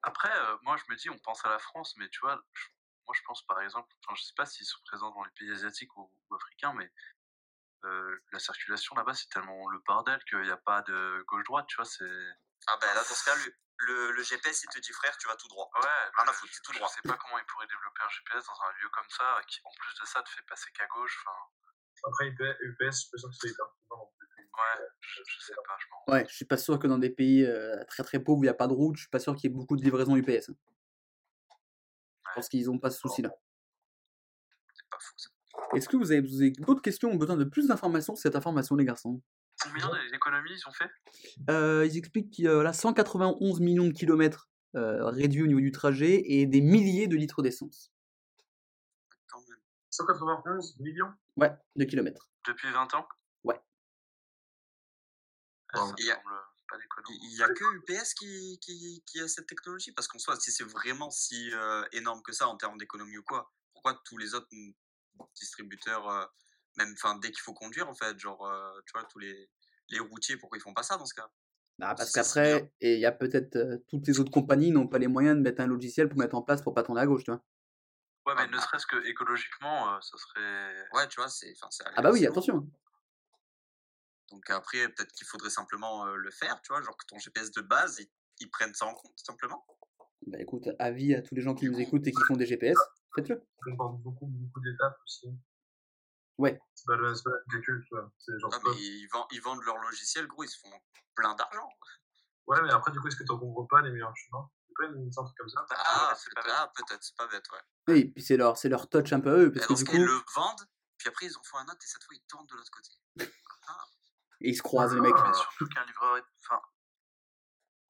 Après, euh, moi, je me dis, on pense à la France, mais tu vois, je- moi, je pense par exemple, enfin, je sais pas s'ils sont présents dans les pays asiatiques ou, ou africains, mais euh, la circulation là-bas, c'est tellement le bordel qu'il n'y a pas de gauche-droite, tu vois, c'est. Ah ben là, dans ce cas, le, le, le GPS, il te dit frère, tu vas tout droit. Ouais, Rien à je- foutre, c'est tout je droit. sais pas comment ils pourraient développer un GPS dans un lieu comme ça, qui en plus de ça te fait passer qu'à gauche, Après, UPS, je suis pas sûr que ce soit hyper content non plus. ouais, je, je sais pas, je. Ouais, je suis pas sûr que dans des pays euh, très très pauvres où il n'y a pas de route, je suis pas sûr qu'il y ait beaucoup de livraisons UPS. hein. Je pense qu'ils ont pas ce souci-là. C'est pas faux, ça. Est-ce que vous avez, vous avez d'autres questions ou besoin de plus d'informations sur cette information, les garçons? Combien d'économies ils ont fait? Euh, Ils expliquent qu'il y a voilà, 191 millions de kilomètres euh, réduits au niveau du trajet et des milliers de litres d'essence. Quand même. 191 millions? Ouais, de kilomètres. depuis 20 ans? Ouais. Ah, Il y a-. Il n'y a que UPS qui, qui, qui a cette technologie? Parce qu'en soi, si c'est vraiment si euh, énorme que ça en termes d'économie ou quoi, pourquoi tous les autres distributeurs, euh, même enfin dès qu'il faut conduire, en fait, genre, euh, tu vois, tous les, les routiers, pourquoi ils font pas ça dans ce cas? Bah, parce qu'après, et il y a peut-être euh, toutes les autres compagnies n'ont pas les moyens de mettre un logiciel pour mettre en place pour pas tourner à gauche, tu vois? Ouais, mais Ah, ne bah. serait-ce que écologiquement, euh, ça serait. Ouais, tu vois, c'est. enfin, c'est Ah bah oui, attention. Donc après, peut-être qu'il faudrait simplement euh, le faire, tu vois, genre que ton GPS de base, ils, ils prennent ça en compte, tout simplement. Bah écoute, avis à tous les gens qui nous écoutent et qui font des GPS, faites-le. Ça beaucoup, beaucoup d'étapes aussi. Ouais. C'est pas pas vois. C'est genre, Ah, mais ils vendent, ils vendent leur logiciel, gros, ils se font plein d'argent. Ouais, mais après, du coup, est-ce que tu comprends pas les meilleurs chemins? C'est pas une sorte comme ça Ah, ouais, c'est pas ah, peut-être, c'est pas bête, ouais. Oui, et puis c'est leur, c'est leur touch un peu à eux, parce Et que du coup, ils le vendent, puis après, ils en font un autre, et cette fois, ils tournent de l'autre côté. ils se croisent les mecs. Ah. Mais surtout qu'un livreur est. Enfin.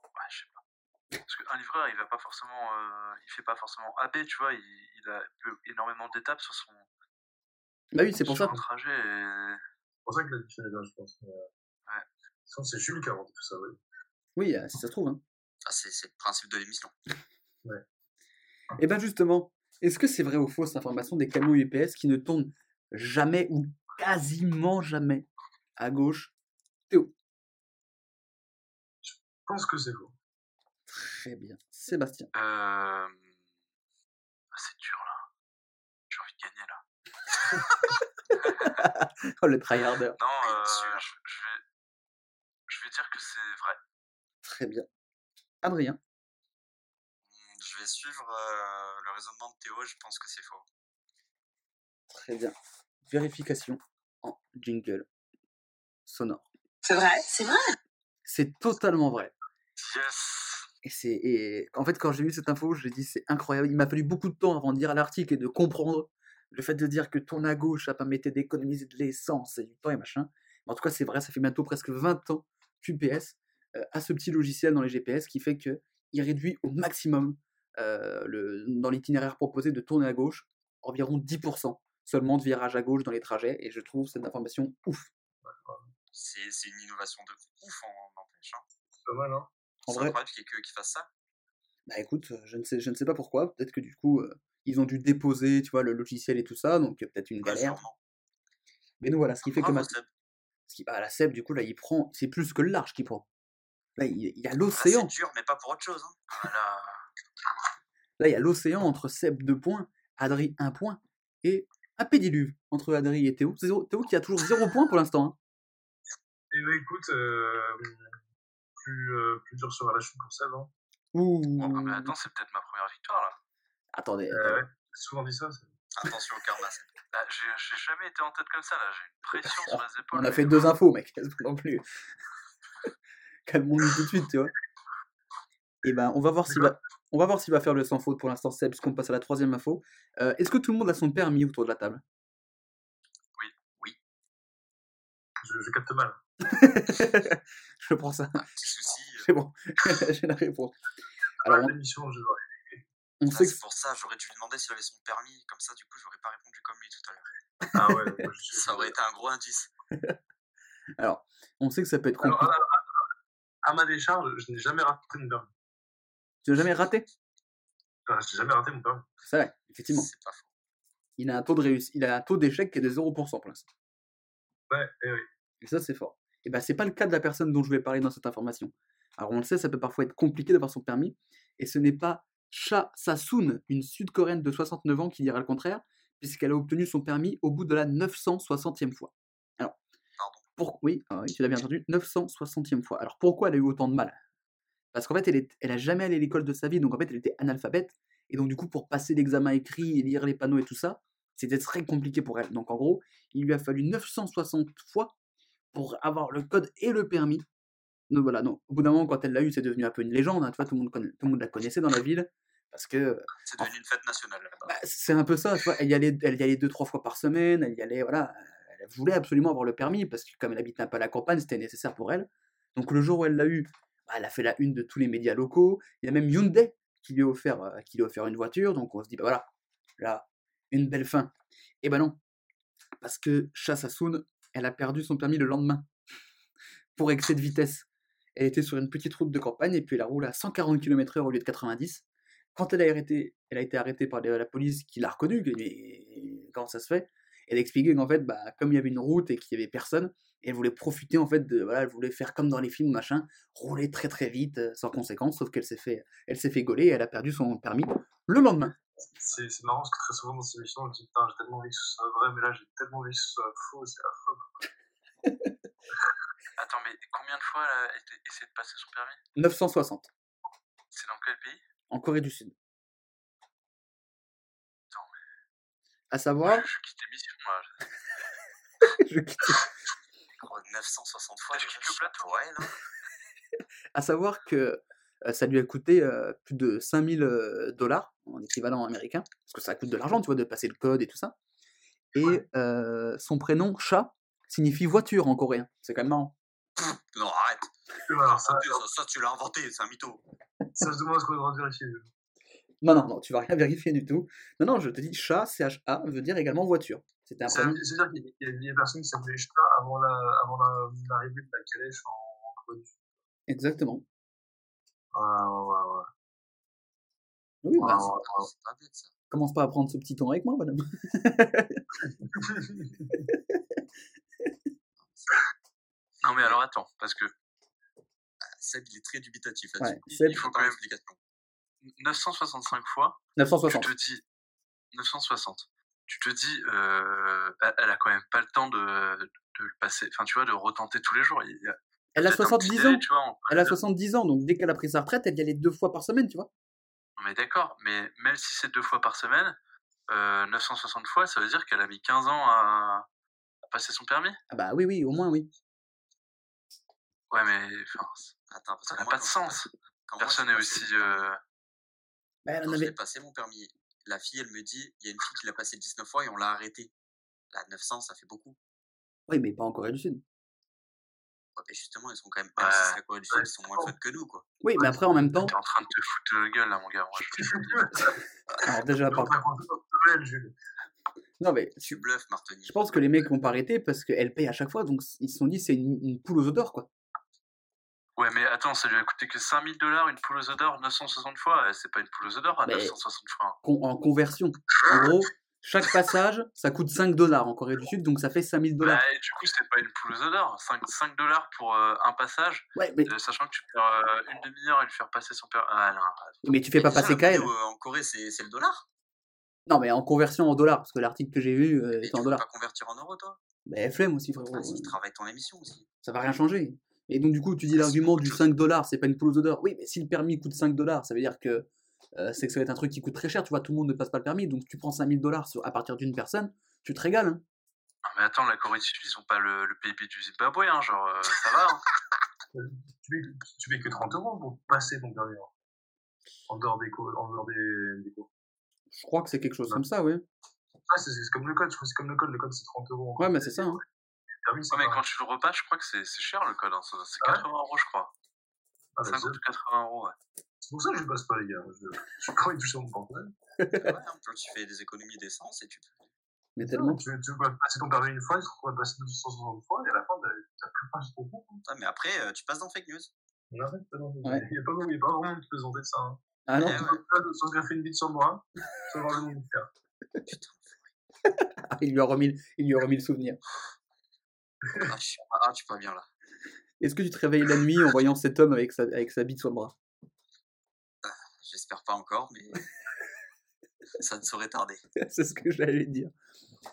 Ouais, je sais pas. Parce qu'un livreur, il va pas forcément. euh, il fait pas forcément AB, tu vois. Il, il a énormément d'étapes sur son, Bah oui, c'est pour ça. un trajet. et- C'est pour ça que la différence est là, je pense. Euh, Ouais. Sinon, c'est Jules qui a inventé tout ça, oui. Oui, euh, si ça se trouve. Hein. Ah, c'est c'est le principe de l'émission. Et ben justement, est-ce que c'est vrai ou faux cette information des camions UPS qui ne tournent jamais ou quasiment jamais à gauche? Je pense que c'est faux. Très bien. Sébastien. Euh... ah, c'est dur là. J'ai envie de gagner là. Oh, le tryharder. Non, euh, je, je vais. Je vais dire que c'est vrai. Très bien. Adrien. Hmm, Je vais suivre euh, le raisonnement de Théo, je pense que c'est faux. Très bien. Vérification en jingle sonore. C'est vrai, c'est vrai. C'est totalement vrai. Yes Et c'est et en fait quand j'ai lu cette info, j'ai dit c'est incroyable. Il m'a fallu beaucoup de temps avant de lire l'article et de comprendre le fait de dire que tourner à gauche, ça permettait d'économiser de l'essence et du temps et machin. Mais en tout cas, c'est vrai, ça fait bientôt presque 20 ans qu'UPS euh, a ce petit logiciel dans les GPS qui fait que il réduit au maximum euh, le, dans l'itinéraire proposé de tourner à gauche environ 10% seulement de virage à gauche dans les trajets et je trouve cette information ouf. C'est une innovation de ouf, en empêche. Hein. C'est pas mal, hein En C'est incroyable qu'il fasse ça. Bah écoute, euh, je ne sais, je ne sais pas pourquoi. Peut-être que du coup, euh, ils ont dû déposer, tu vois, le logiciel et tout ça, donc euh, peut-être une galère. Mais nous voilà, ce qui fait que ce qui, bah, la Seb, du coup, là, il prend, c'est plus que le large qu'il prend. Là, il, il y a Ah, l'océan. c'est dur, mais pas pour autre chose. Hein. Voilà. Là, il y a l'océan entre Seb 2 points, Adri 1 point, et un pédiluve entre Adri et Théo. Théo qui a toujours 0 point pour l'instant. hein. Et bah écoute, euh, plus, euh, plus dur sera la chute pour Seb. Hein. Ouh. Bon, mais attends, c'est peut-être ma première victoire là. Attendez, Euh, attendez. souvent dit ça. Attention au karma. Bah, j'ai jamais été en tête comme ça là. J'ai une pression sur les épaules. on a fait deux infos, mec. Non plus. Calmons-nous tout de suite, tu vois. Et ben, on va voir s'il va, on va voir s'il va faire le sans faute pour l'instant, Seb, puisqu'on passe à la troisième info. Euh, Est-ce que tout le monde a son permis autour de la table? Je, je capte mal. Je prends ça. Un petit souci. euh, C'est bon, j'ai la réponse. Alors, on, l'émission, je on ah, sait que c'est pour ça, j'aurais dû lui demander s'il avait son permis. Comme ça, du coup, j'aurais pas répondu comme lui tout à l'heure. Ah ouais, moi, je suis. Ça aurait été un gros indice. Alors, on sait que ça peut être Alors, compliqué. à, à ma décharge, je n'ai jamais raté mon permis. Tu n'as jamais raté? Enfin, je n'ai jamais raté mon permis. C'est vrai, effectivement. C'est pas faux. Il a un taux de réussite, il a un taux d'échec qui est de 0% pour l'instant. Ouais, et oui. Et ça, c'est fort. Et ben, c'est pas le cas de la personne dont je vais parler dans cette information. Alors, on le sait, ça peut parfois être compliqué d'avoir son permis. Et ce n'est pas Cha Sasun, une sud-coréenne de 69 ans, qui dira le contraire, puisqu'elle a obtenu son permis au bout de la 960e fois. Alors, pour... oui, ah oui, tu l'as bien entendu, 960e fois. Alors, pourquoi elle a eu autant de mal? Parce qu'en fait, elle, est... elle a jamais allé à l'école de sa vie, donc en fait, elle était analphabète. Et donc, du coup, pour passer l'examen écrit et lire les panneaux et tout ça, c'était très compliqué pour elle. Donc, en gros, il lui a fallu 960 fois pour avoir le code et le permis. Donc voilà, donc, au bout d'un moment, quand elle l'a eu, c'est devenu un peu une légende. hein, tu vois, tout le, monde connaît- tout le monde la connaissait dans la ville. Parce que C'est devenu une fête nationale bah, c'est un peu ça, tu vois. Elle y, allait, elle y allait deux, trois fois par semaine. Elle y allait, voilà. Elle voulait absolument avoir le permis parce que, comme elle habitait un peu à la campagne, c'était nécessaire pour elle. Donc, le jour où elle l'a eu, bah, elle a fait la une de tous les médias locaux. Il y a même Hyundai qui lui a offert, euh, qui lui a offert une voiture. Donc, on se dit, bah voilà, là, une belle fin. Et ben non. Parce que Chassasoun, elle a perdu son permis le lendemain pour excès de vitesse. Elle était sur une petite route de campagne et puis elle a roulé à 140 km/h au lieu de 90. Quand elle a, arrêté, elle a été arrêtée par la police qui l'a reconnue, mais comment ça se fait? Elle a expliqué qu'en fait, bah, comme il y avait une route et qu'il y avait personne, elle voulait profiter en fait de, voilà, elle voulait faire comme dans les films machin, rouler très très vite euh, sans conséquence, sauf qu'elle s'est fait, elle s'est fait gauler et elle a perdu son permis le lendemain. C'est c'est marrant parce que très souvent dans ces émissions, on dit Putain, j'ai tellement envie que ce soit vrai, mais là, j'ai tellement envie que ce soit faux, c'est affreux. Attends, mais combien de fois elle a essayé de passer son permis? 960 C'est dans quel pays? En Corée du Sud. Attends, À savoir, je, je quitte l'émission, là. je quitte- Gros, 960 fois, Je quitte le plateau. elle, hein. à savoir que euh, ça lui a coûté euh, plus de 5000 euh, dollars en équivalent américain, parce que ça coûte de l'argent, tu vois, de passer le code et tout ça. Et euh, son prénom, Cha, signifie voiture en coréen. C'est quand même marrant. Non, arrête. Alors, ça, Ça, ça, tu l'as inventé, c'est un mytho. ça, je demande ce qu'on devra vérifier. Non, non, non, tu vas rien vérifier du tout. Non, non, je te dis, Cha, C-H-A, veut dire également voiture. C'était un C'est-à-dire qu'il y a des personnes qui s'appelaient Shta avant la- avant la- l'arrivée de la calèche en en. Exactement. Ouais, ouais, ouais. Oui, bah, Ah, ouais, ouais. C'est pas bête, ça. commence pas à prendre ce petit ton avec moi, madame. Non, mais alors attends, parce que Seb, il est très dubitatif là-dessus. Il faut quand même explication. 965 fois, tu 960. te dis 960. Tu te dis, euh, elle, a quand même pas le temps de, de le passer, enfin tu vois, de retenter tous les jours. Il y a Elle a peut-être un 70 petit ans. délai, tu vois, en- Elle a 70 ans, donc dès qu'elle a pris sa retraite, elle y allait deux fois par semaine, tu vois. Non, mais d'accord, mais même si c'est deux fois par semaine, euh, 960 fois, ça veut dire qu'elle a mis 15 ans à, à passer son permis? Ah bah oui, oui, au moins, oui. Ouais, mais enfin, Attends, parce ça n'a pas de sens. quand Personne n'est aussi. euh, Bah, Quand avait... j'ai passé mon permis, la fille, elle me dit, il y a une fille qui l'a passé 19 fois et on l'a arrêtée. Là, 900, ça fait beaucoup. Oui, mais pas en Corée du Sud. Ouais, mais justement, ils sont quand même, même si Ouais. c'est la Corée du Sud, ils sont moins fun que nous, quoi. Oui, mais après, en même temps, T'es en train de te foutre de la gueule là, mon gars. Moi, je- alors déjà, par... Non, mais Tu bluffes, Martoni. je pense que les mecs vont pas arrêter parce qu'elle paye à chaque fois, donc ils se sont dit, c'est une, une poule aux odeurs, quoi. Ouais, mais attends, ça lui a coûté que 5000 dollars une poule aux odeurs 960 fois. Eh, C'est pas une poule aux odeurs à Mais- 960 fois. Con- en conversion. En gros, chaque passage, ça coûte 5 dollars en Corée du Sud, donc ça fait 5000 dollars. Bah, et du coup, c'est pas une poule aux odeurs. 5, 5 dollars pour euh, un passage, Ouais, mais, euh, sachant que tu perds euh, une demi-heure à lui faire passer son père. Ah non, mais tu fais pas passer KL. euh, En Corée, c'est c'est le dollar? Non, mais en conversion en dollars, parce que l'article que j'ai vu euh, Et était tu en peux dollars. pas convertir en euros, toi? Mais flemme aussi, frérot. Vas-y, travaille ton émission aussi. Ça va rien changer. Et donc, du coup, tu dis Ah, l'argument du choses. 5 dollars, c'est pas une poule aux odeurs. Oui, mais si le permis coûte 5 dollars, ça veut dire que euh, c'est que ça va être un truc qui coûte très cher. Tu vois, tout le monde ne passe pas le permis. Donc, tu prends 5000 dollars à partir d'une personne, tu te régales. hein. Non, mais attends, la Corée du Sud, ils ont pas le, le PIB du Zimbabwe, hein, genre, euh, ça va. Hein. Tu payes, tu payes que 30 euros pour passer ton permis. hein. En dehors des cours, en dehors des, des cours. Je crois que c'est quelque chose comme ça, oui. Ah, c'est c'est comme le code, je crois que c'est comme le code, le code c'est 30 euros. Ouais, mais c'est ça. hein. Le Ouais, mais pas- quand tu le repasses, je crois que c'est cher le code. Hein. C'est Ah ouais 80 euros, je crois. Ah, bah, 50 ou 80 euros, ouais. C'est pour ça que je passe pas, les gars. Je, je crois que toucher mon portefeuille. Ouais, peu, tu fais des économies d'essence et tu. Mais tellement. Tu, tu vas passer ton permis une fois, tu à passer 260 fois, et à la fin, bah, t'as plus pas ton compte. Ah, mais après, euh, tu passes dans fake news. On arrête, pas non. Ouais. Il n'y a pas il y a pas vraiment de plaisanter de ça. Hein. Ah non, Eh ouais. Sans greffer une bite sur moi, ça va vraiment me faire. Putain. il, lui a remis, il lui a remis le souvenir. Ah, je suis ah, pas bien là. Est-ce que tu te réveilles la nuit en voyant cet homme avec sa, avec sa bite sur le bras? J'espère pas encore, mais ça ne saurait tarder. C'est ce que j'allais dire.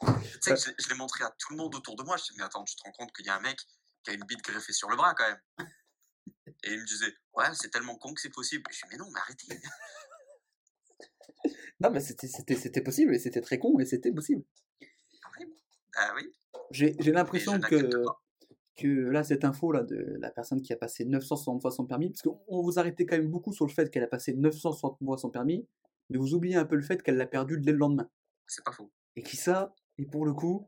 Tu sais que je, je l'ai montré à tout le monde autour de moi. Je me dis, mais attends, tu te rends compte qu'il y a un mec qui a une bite greffée sur le bras quand même? Et il me disait, ouais, c'est tellement con que c'est possible. Je dis, mais non, mais arrêtez. Non, mais c'était- possible et c'était très con, mais c'était possible. Ah oui, J'ai l'impression que, que là, cette info là de la personne qui a passé 960 fois son permis, parce qu'on vous arrêtez quand même beaucoup sur le fait qu'elle a passé 960 fois son permis, mais vous oubliez un peu le fait qu'elle l'a perdu dès le lendemain. C'est pas faux. Et qui ça, et pour le coup,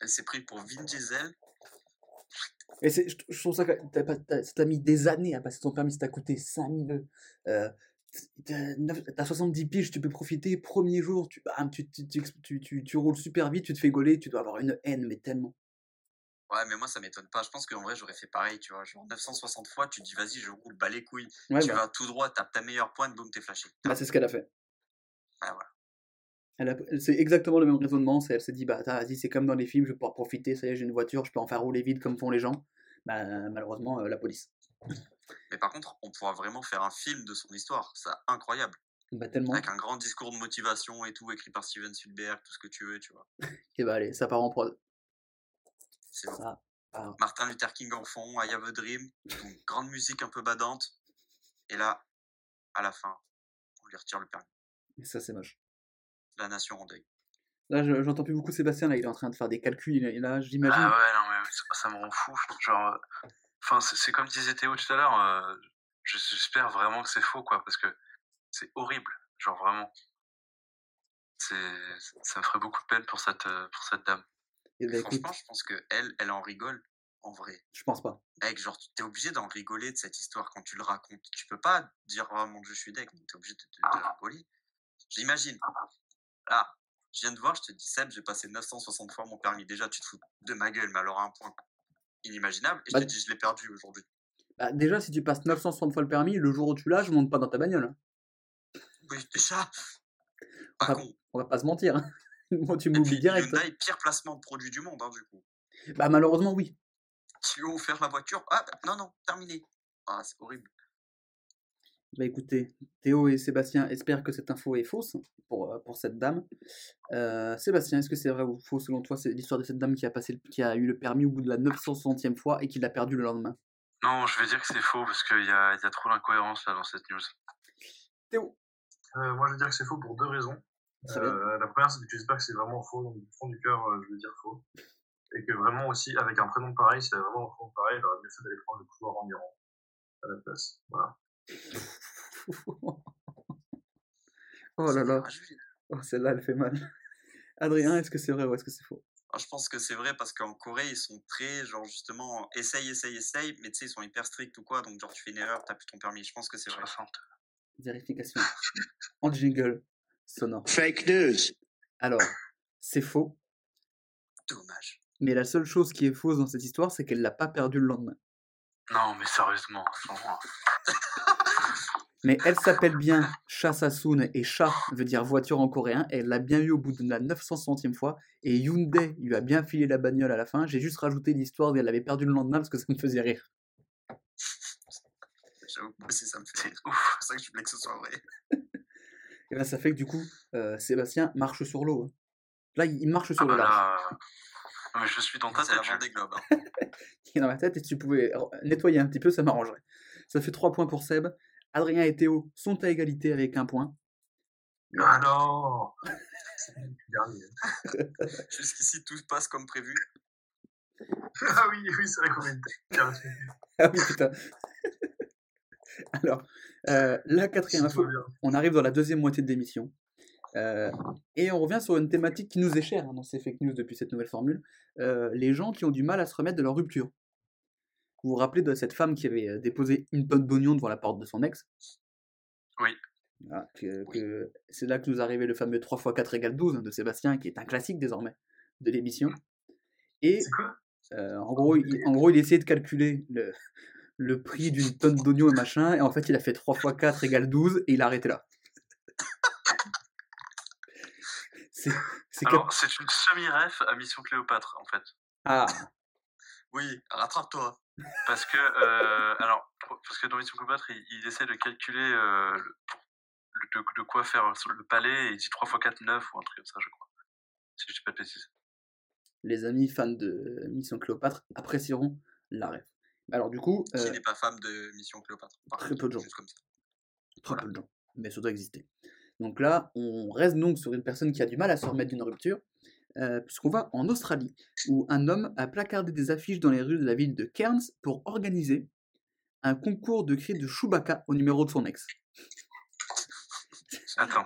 Elle s'est pris pour Vin Diesel. et c'est- je, je trouve ça, t'as mis des années à passer ton permis, ça t'a coûté 5000. Euh, t'as neuf- t'as 70 piges, tu peux profiter, premier jour, tu, bam, tu, tu, tu, tu, roules super vite, tu te fais gauler, tu dois avoir une haine, mais tellement. Ouais, mais moi, ça m'étonne pas. Je pense qu'en vrai, j'aurais fait pareil, tu vois. Genre 960 fois, tu dis, vas-y, je roule bas les couilles. Ouais, tu bah, vas tout droit, tapes ta meilleure pointe, boum, t'es flashé. bah, c'est ce qu'elle a fait. Ah, voilà. C'est exactement le même raisonnement. c'est- Elle s'est dit, bah, vas-y, c'est comme dans les films, je vais pouvoir profiter, ça y est, j'ai une voiture, je peux en faire rouler vite comme font les gens. Bah, malheureusement, euh, la police. Mais par contre, on pourra vraiment faire un film de son histoire. C'est incroyable. Bah, tellement. Avec un grand discours de motivation et tout, écrit par Steven Spielberg, tout ce que tu veux, tu vois. Et bah, allez, ça part en prod. C'est bon. Ah. Ah. Martin Luther King en fond, I Have a Dream, donc grande musique un peu badante. Et là, à la fin, on lui retire le permis. Et ça, c'est moche. La nation en deuil. Là, je- j'entends plus beaucoup Sébastien, là, il est en train de faire des calculs, là, j'imagine. Ah ouais, non, mais ça, ça me rend fou. Genre, enfin, c'est comme disait Théo tout à l'heure, euh, j'espère vraiment que c'est faux, quoi, parce que c'est horrible. Genre, vraiment. C'est, ça me ferait beaucoup de peine pour cette, euh, pour cette dame. Et bah, écoute, Franchement, je pense que elle, elle en rigole, en vrai. je pense pas. Mec, genre, t'es obligé d'en rigoler de cette histoire quand tu le racontes. Tu peux pas dire, oh mon dieu, je suis deck, t'es obligé de, de, de rigoler. J'imagine. Là, je viens de voir, je te dis, Seb, j'ai passé 960 fois mon permis. Déjà, tu te fous de ma gueule, mais alors à un point inimaginable. Et je Bah, te dis, je l'ai perdu aujourd'hui. Bah, déjà, si tu passes 960 fois le permis, le jour où tu l'as, je monte pas dans ta bagnole. hein. Oui, déjà. Pas Ah, con. On va pas se mentir. hein. Moi, tu m'oublies direct. Hyundai, pire placement de produit du monde, hein, du coup. Bah, malheureusement, oui. Tu lui as offert la voiture. Ah, bah, non, non, terminé. Ah, c'est horrible. Bah écoutez, Théo et Sébastien espèrent que cette info est fausse pour, euh, pour cette dame. Euh, Sébastien, est-ce que c'est vrai ou faux selon toi C'est l'histoire de cette dame qui a, passé, le- qui a eu le permis au bout de la 960e fois et qui l'a perdu le lendemain? Non, je vais dire que c'est faux, parce qu'il y a, il y a trop d'incohérence là dans cette news. Théo Euh, moi, je veux dire que c'est faux pour deux raisons. Euh, la première, c'est que j'espère que c'est vraiment faux. Donc, du fond du cœur, euh, je veux dire faux. Et que vraiment aussi, avec un prénom pareil, avait vraiment un prénom pareil, elle aurait mieux fait d'aller prendre le pouvoir en Iran à la place. Voilà. Oh là là, Ah, oh, celle-là elle fait mal. Adrien, est-ce que c'est vrai ou est-ce que c'est faux? Ah, je pense que c'est vrai parce qu'en Corée, ils sont très, genre, justement, essaye, essaye, essaye, mais tu sais, ils sont hyper stricts ou quoi, donc, genre, tu fais une erreur, t'as plus ton permis. Je pense que c'est vrai. 60. Vérification. En jingle sonore. Fake news. Alors, c'est faux, Dommage. mais la seule chose qui est fausse dans cette histoire, c'est qu'elle l'a pas perdu le lendemain. Non, mais sérieusement, franchement. Mais elle s'appelle bien Chasasun et Cha veut dire voiture en coréen. Et elle l'a bien eu au bout de la 900e fois. Et Hyundai lui a bien filé la bagnole à la fin. J'ai juste rajouté l'histoire qu'elle l'avait perdu le lendemain parce que ça me faisait rire. J'avoue, moi aussi, ça me fait. C'est C'est ouf. pour ça que je voulais que ce soit vrai. Et ben ça fait que du coup, euh, Sébastien marche sur l'eau. hein. Là, il marche Ah sur bah le large. là, mais je suis dans ta C'est la tête. je- Vendée Globe. hein. Il est dans ma tête et si tu pouvais nettoyer un petit peu, ça m'arrangerait. Ça fait 3 points pour Seb. Adrien et Théo sont à égalité avec un point. Ah non dernier. Jusqu'ici, tout passe comme prévu. Ah oui, oui, c'est vrai qu'on est. Ah oui, putain. Alors, euh, la quatrième info, on arrive dans la deuxième moitié de l'émission. Euh, et on revient sur une thématique qui nous est chère hein, dans ces fake news depuis cette nouvelle formule. euh, les gens qui ont du mal à se remettre de leur rupture. Vous vous rappelez de cette femme qui avait euh, déposé une tonne d'oignons devant la porte de son ex? Oui. Voilà, que- que- C'est là que nous arrivait le fameux 3 x 4 égale 12 hein, de Sébastien, qui est un classique désormais de l'émission. Et C'est quoi? euh, en, gros, il, en gros, il essayait de calculer le, le prix d'une tonne d'oignons et machin, et en fait, il a fait 3 x 4 égale 12, et il a arrêté là. C'est Alors, c'est une semi-ref à Mission Cléopâtre, en fait. Ah, Oui, rattrape-toi. Parce que, euh, alors, parce que dans Mission Cléopâtre, il, il essaie de calculer euh, le- de, de quoi faire sur le palais, et il dit 3 x 4, 9, ou un truc comme ça, je crois. Si je dis pas de bêtises. les amis fans de Mission Cléopâtre apprécieront la rêve. Alors du coup, Qui euh, n'est pas femme de Mission Cléopâtre par très peu de gens. Juste comme ça. très peu de gens, mais ça doit exister. Donc là, on reste donc sur une personne qui a du mal à se remettre d'une rupture, euh, puisqu'on va en Australie, où un homme a placardé des affiches dans les rues de la ville de Cairns pour organiser un concours de cris de Chewbacca au numéro de son ex. Attends.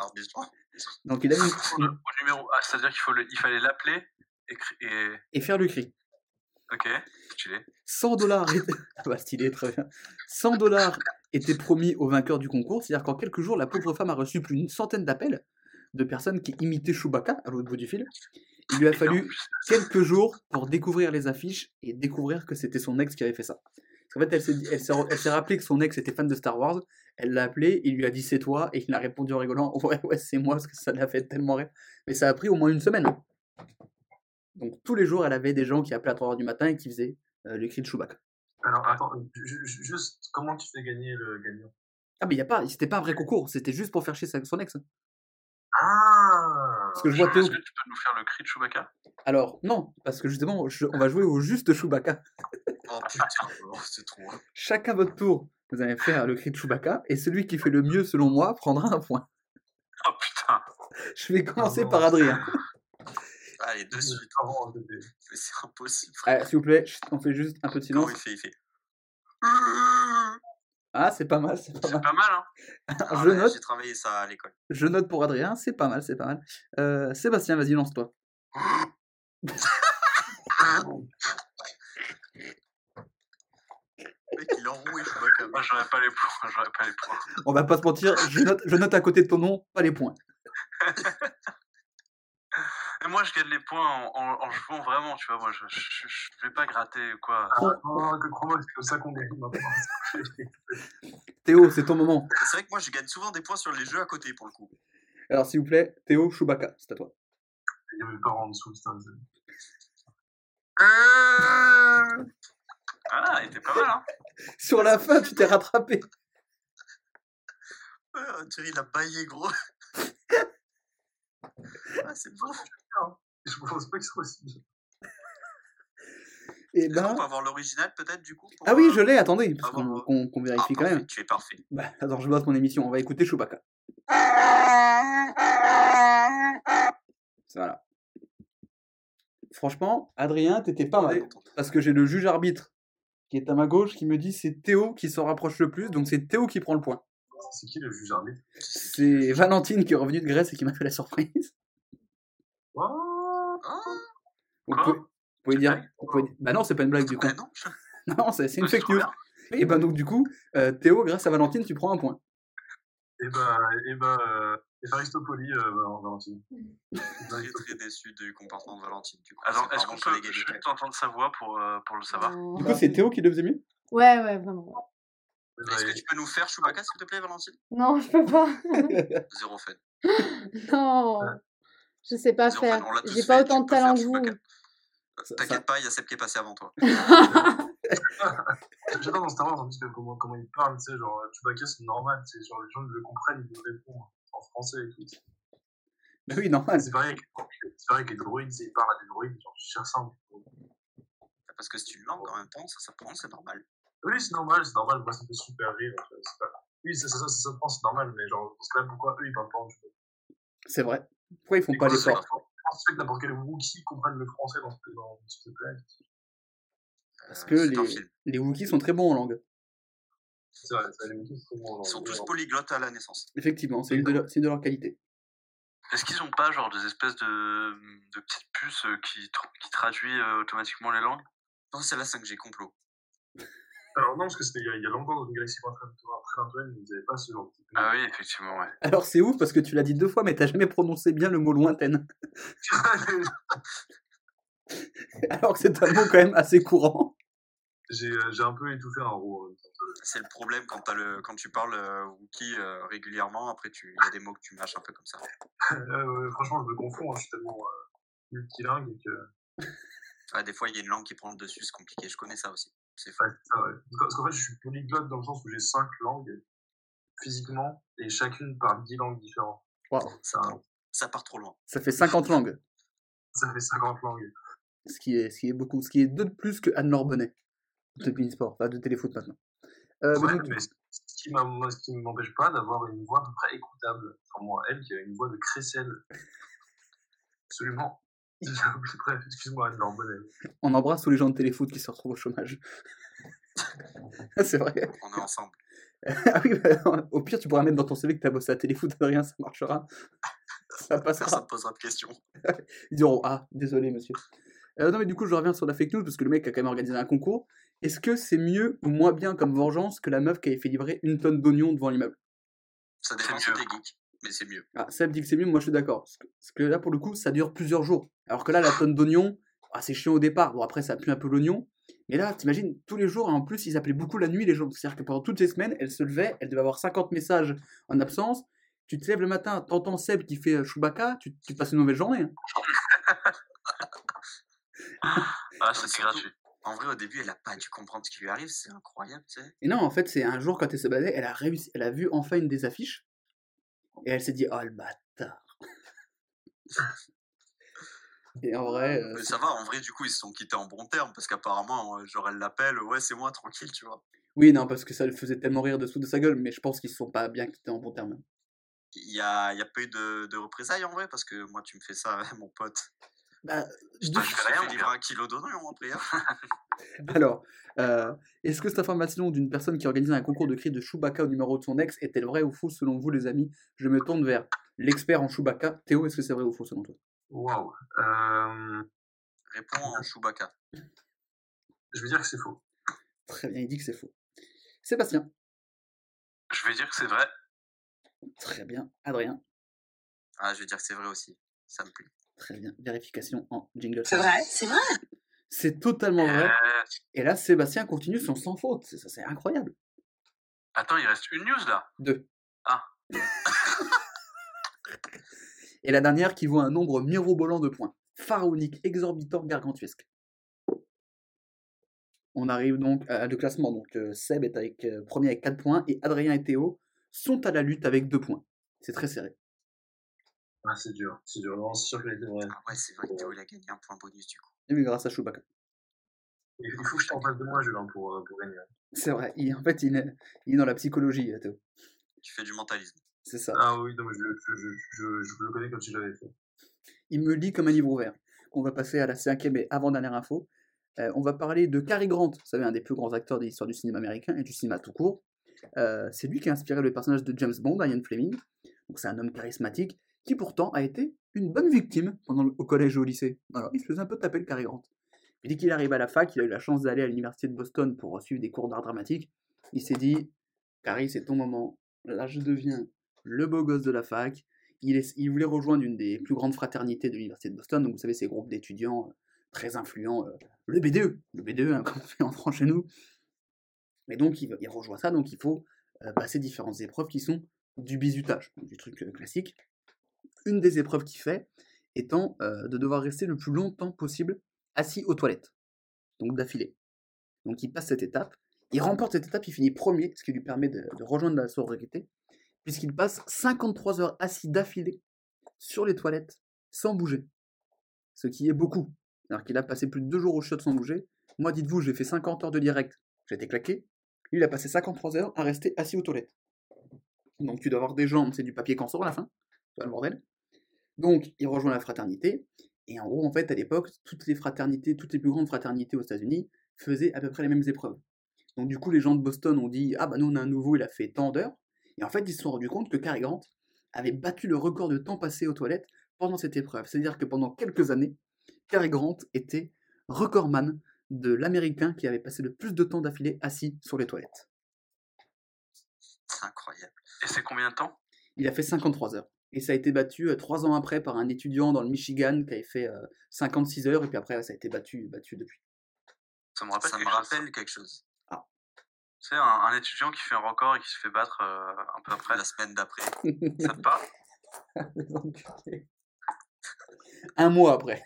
Donc il a mis Au, au numéro A, c'est-à-dire qu'il faut le- il fallait l'appeler et, cri- et. et faire le cri. Ok, stylé. 100 dollars bah, stylé, très bien. 100 dollars étaient promis au vainqueur du concours, c'est-à-dire qu'en quelques jours, la pauvre femme a reçu plus d'une centaine d'appels de personnes qui imitaient Chewbacca à l'autre bout du fil. Il lui a en fallu quelques jours pour découvrir les affiches et découvrir que c'était son ex qui avait fait ça. Parce qu'en fait, elle s'est, dit- elle s'est, elle s'est rappelé que son ex était fan de Star Wars, elle l'a appelé, il lui a dit c'est toi, et il a répondu en rigolant ouais, ouais, c'est moi, parce que ça l'a fait tellement rire. Mais ça a pris au moins une semaine. hein. Donc tous les jours, elle avait des gens qui appelaient à 3h du matin et qui faisaient euh, le cri de Chewbacca. Alors, attends, ju- ju- juste, comment tu fais gagner le gagnant? Ah, mais y a pas, c'était pas un vrai concours, c'était juste pour faire chier son ex. Ah Parce que je vois Théo. Est-ce que tu peux nous faire le cri de Chewbacca? Alors, non, parce que justement, je- on va jouer au juste Chewbacca. Oh putain, oh, c'est trop. Chacun votre tour, vous allez faire le cri de Chewbacca, et celui qui fait le mieux, selon moi, prendra un point. Oh putain Je vais commencer non. par Adrien. Allez, de C'est suite. Mais c'est impossible. Allez, S'il vous plaît, on fait juste un peu de Comment silence. il fait Il fait? Ah, c'est pas mal, c'est pas mal. pas mal, hein Ah Je ouais, note, J'ai travaillé ça à l'école. je note pour Adrien, c'est pas mal, c'est pas mal. Euh, Sébastien, vas-y, lance-toi. Mec, il est enroué, je vois comme. Moi, j'aurais pas les points, j'aurais pas les points. On va pas se mentir, je note, je note à côté de ton nom, pas les points. Moi, je gagne les points en, en, en jouant vraiment, tu vois. Moi, je, je, je vais pas gratter quoi. Ah, non, que crois-moi, c'est comme ça qu'on gagne maintenant. Théo, c'est ton moment. C'est vrai que moi, je gagne souvent des points sur les jeux à côté pour le coup. Alors, s'il vous plaît, Théo, Chewbacca, c'est à toi. Il y avait pas en dessous, c'est- Ah, il était pas mal, hein Sur la fin, tu t'es rattrapé. Ah, Thierry, il a baillé, gros. ah, c'est bon. Je pense pas que ce soit aussi bien. Et Est-ce ben. qu'on peut avoir l'original peut-être du coup pour, Ah oui, euh, je l'ai, attendez, parce qu'on Ah, vérifie quand parfait, même. Tu es parfait. Bah, attends, je bosse mon émission, on va écouter Chewbacca. Voilà. Franchement, Adrien, t'étais pas mal. Parce que j'ai le juge arbitre qui est à ma gauche qui me dit c'est Théo qui s'en rapproche le plus, donc c'est Théo qui prend le point. C'est qui le juge arbitre C'est Valentine qui est revenue de Grèce et qui m'a fait la surprise. Oh Ah, Vous Quoi pouvez, vous pouvez dire. vous pouvez- Bah non, c'est pas une blague du coup. bah non. Non, c'est une c'est fake news. Et ben donc du coup, euh, Théo, grâce à Valentine, tu prends un point. Et bah, et bah, euh, Evaristopoli, euh, Valentine. Très très déçu du comportement de Valentine. Du coup, Attends, est-ce qu'on je peut juste entendre sa voix pour, euh, pour le savoir? Du coup, c'est Théo qui le faisait mieux? Ouais, ouais, vraiment. Est-ce que tu peux nous faire Chewbacca s'il te plaît, Valentine? Non, je peux pas. Zéro fun. non. Je sais pas Zéro faire. J'ai pas tu autant de talent que vous. Ça- ça- T'inquiète pas, il y a Seb qui est passé avant toi. J'adore dans Star Wars en plus que comment, comment ils parlent, tu sais, genre Chewbacca c'est normal, tu sais, genre les gens ils le comprennent, ils le répondent en français et tout. Bah oui, normal. C'est pareil, avec- c'est pareil avec les droïdes, tu ils parlent à des droïdes, genre super simple. Parce que c'est une langue en même temps, ça s'apprend, c'est normal. Oui, c'est normal, c'est normal, moi ça me fait super rire. euh, c'est pas... Oui, ça, ça, ça, c'est normal, mais genre, que là, pourquoi eux ils parlent pas en Chewbacca C'est vrai. Pourquoi ils font Et pas l'effort se fait que n'importe quel Wookiee comprenne le français dans ce, dans ce planète Parce Euh, que un les, les Wookiees sont très bons en langue. C'est vrai, les Wookiees sont bons, Ils genre, sont tous polyglottes à la naissance. Effectivement, c'est une, de leur- c'est une de leurs qualités. Est-ce qu'ils ont pas genre des espèces de, de petites puces euh, qui, qui traduit euh, automatiquement les langues? Non, c'est la 5G complot. Alors non, parce que c'était il y, a- il y a longtemps dans une galaxie très, lointaine, ils n'avaient pas ce genre de type. Ah oui, effectivement, ouais. Alors c'est ouf parce que tu l'as dit deux fois, mais t'as jamais prononcé bien le mot lointaine. Alors que c'est un mot quand même assez courant. j'ai euh, j'ai un peu étouffé un roux. temps. C'est le problème quand, t'as le, quand tu parles euh, Wookie euh, régulièrement, après tu- il y a des mots que tu mâches un peu comme ça. Euh, franchement, je me confonds, hein, je suis tellement euh, multilingue que. Ouais, des fois, il y a une langue qui prend le dessus, c'est compliqué. Je connais ça aussi. C'est fou. Ouais. Parce qu'en- fait, je suis polyglotte dans le sens où j'ai cinq langues physiquement et chacune parle dix langues différentes. Waouh, Ça, part, ça part trop loin. ça fait 50 langues. Ça fait 50 langues. Ce qui est, ce qui est beaucoup. Ce qui est deux de plus que Anne-Laure Bonnet de Beansport, enfin de Téléfoot maintenant. Euh, mais donc, mais ce qui ne m'empêche pas d'avoir une voix à peu près écoutable. Enfin, moi, elle qui a une voix de crécelle. Absolument. Bref, excuse-moi, Anne Lambonnet. on embrasse tous les gens de Téléfoot qui se retrouvent au chômage. c'est vrai. On est ensemble. Ah oui, bah, au pire, tu pourras mettre dans ton CV que tu as bossé à Téléfoot, Adrien, ça marchera. Ça Personne passera. ne posera de questions. Ils diront Ah, désolé, monsieur. Euh, non, mais du coup, je reviens sur la fake news parce que le mec a quand même organisé un concours. Est-ce que c'est mieux ou moins bien comme vengeance que la meuf qui avait fait livrer une tonne d'oignons devant l'immeuble? Ça dépend si mieux. t'es geek, mais c'est mieux. Ah, Seb dit que c'est mieux, moi je suis d'accord. Parce que, parce que là, pour le coup, ça dure plusieurs jours. Alors que là, la tonne d'oignons, ah, c'est chiant au départ. Bon, après, ça pue un peu l'oignon. Mais là, t'imagines, tous les jours, et en plus, ils appelaient beaucoup la nuit, les gens. C'est-à-dire que pendant toutes ces semaines, elle se levait, elle devait avoir 50 messages en absence. Tu te lèves le matin, t'entends Seb qui fait euh, Chewbacca, tu, tu passes une mauvaise journée. hein. Ah, surtout- gratuit. En vrai, au début, elle a pas dû comprendre ce qui lui arrive. C'est incroyable, tu sais. Et non, en fait, c'est un jour, quand elle se baladait, elle a réussi, elle a vu enfin une des affiches. Et elle s'est dit, oh le bâtard. Et en vrai, euh, Mais ça va, en vrai, du coup, ils se sont quittés en bon terme, parce qu'apparemment, genre, elle l'appelle, ouais, c'est moi, tranquille, tu vois. oui, non, parce que ça le faisait tellement rire dessous de sa gueule, mais je pense qu'ils se sont pas bien quittés en bon terme. Il y a, y a pas eu de, de représailles, en vrai, parce que moi, tu me fais ça, mon pote. Bah, Je te fais fais rien, un kilo d'oignon après. hein. Alors, euh, est-ce que cette information d'une personne qui organisait un concours de cris de Chewbacca au numéro de son ex est-elle vraie ou fausse selon vous, les amis? Je me tourne vers l'expert en Chewbacca. Théo, est-ce que c'est vrai ou faux selon toi? Waouh. Euh, Réponds en Chewbacca. je veux dire que c'est faux. Très bien, il dit que c'est faux. Sébastien. Je vais dire que c'est vrai. Très bien. Adrien. Ah, je vais dire que c'est vrai aussi. Ça me plaît. Très bien. Vérification en jingle. C'est vrai, c'est vrai. C'est totalement vrai. Euh, Et là, Sébastien continue son sans faute. C'est- Ça, c'est incroyable. Attends, il reste une news là. Deux. Ah. Et la dernière qui vaut un nombre mirobolant de points. Pharaonique, exorbitant, gargantuesque. On arrive donc à le classement. Donc euh, Seb est avec, euh, premier avec 4 points et Adrien et Théo sont à la lutte avec 2 points. C'est très serré. Ah, c'est dur. C'est dur. Non, c'est sûr qu'elle était vraie. Ah ouais, c'est vrai que Théo, il a gagné un point bonus, du coup. Et oui, grâce à Chewbacca. Il faut que je t'en fasse de moi, Julien, pour, euh, pour gagner. C'est vrai. Il- en fait, il est, il est dans la psychologie, euh, Théo. Tu fais du mentalisme. C'est ça. Ah oui, non, mais je, je, je, je, je le connais comme si je l'avais fait. Il me lit comme un livre ouvert. On va passer à la cinquième et avant-dernière info. Euh, on va parler de Cary Grant, vous savez, un des plus grands acteurs de l'histoire du cinéma américain et du cinéma tout court. Euh, c'est lui qui a inspiré le personnage de James Bond, Ian Fleming. Donc c'est un homme charismatique qui pourtant a été une bonne victime pendant le- au collège et au lycée. Il se faisait un peu taper le Cary Grant. Et dès qu'il arrive à la fac, il a eu la chance d'aller à l'université de Boston pour suivre des cours d'art dramatique. Il s'est dit, Cary, c'est ton moment. Là, je deviens le beau gosse de la fac. Il, voulait rejoindre une des plus grandes fraternités de l'université de Boston. Donc, vous savez, ces groupes d'étudiants euh, très influents. euh, le BDE, le BDE, hein, comme on fait en France chez nous. Et donc, il, rejoint ça. Donc, il faut euh, passer différentes épreuves qui sont du bizutage, du truc classique. Une des épreuves qu'il fait étant euh, de devoir rester le plus longtemps possible assis aux toilettes. Donc, d'affilée. Donc, il passe cette étape. Il remporte cette étape, il finit premier, ce qui lui permet de, rejoindre la sororité, puisqu'il passe 53 heures assis d'affilée sur les toilettes sans bouger. Ce qui est beaucoup. Alors qu'il a passé plus de deux jours au shot sans bouger. Moi, dites-vous, j'ai fait 50 heures de direct, j'ai été claqué. Il a passé 53 heures à rester assis aux toilettes. Donc tu dois avoir des jambes, c'est du papier canson à la fin. Le bordel. Donc, il rejoint la fraternité. Et en gros, en fait, à l'époque, toutes les fraternités, toutes les plus grandes fraternités aux États-Unis faisaient à peu près les mêmes épreuves. Donc du coup, les gens de Boston ont dit Ah bah nous, on a un nouveau, il a fait tant d'heures. Et en fait, ils se sont rendus compte que Cary Grant avait battu le record de temps passé aux toilettes pendant cette épreuve. C'est-à-dire que pendant quelques années, Cary Grant était recordman de l'Américain qui avait passé le plus de temps d'affilée assis sur les toilettes. C'est incroyable. Et c'est combien de temps? Il a fait 53 heures. Et ça a été battu euh, trois ans après par un étudiant dans le Michigan qui avait fait euh, 56 heures, et puis après, ça a été battu, battu depuis. Ça me rappelle Ça me quelque chose, quelque chose. Tu sais, un, un étudiant qui fait un record et qui se fait battre euh, un peu après. La semaine d'après. Ça te parle? Un mois après.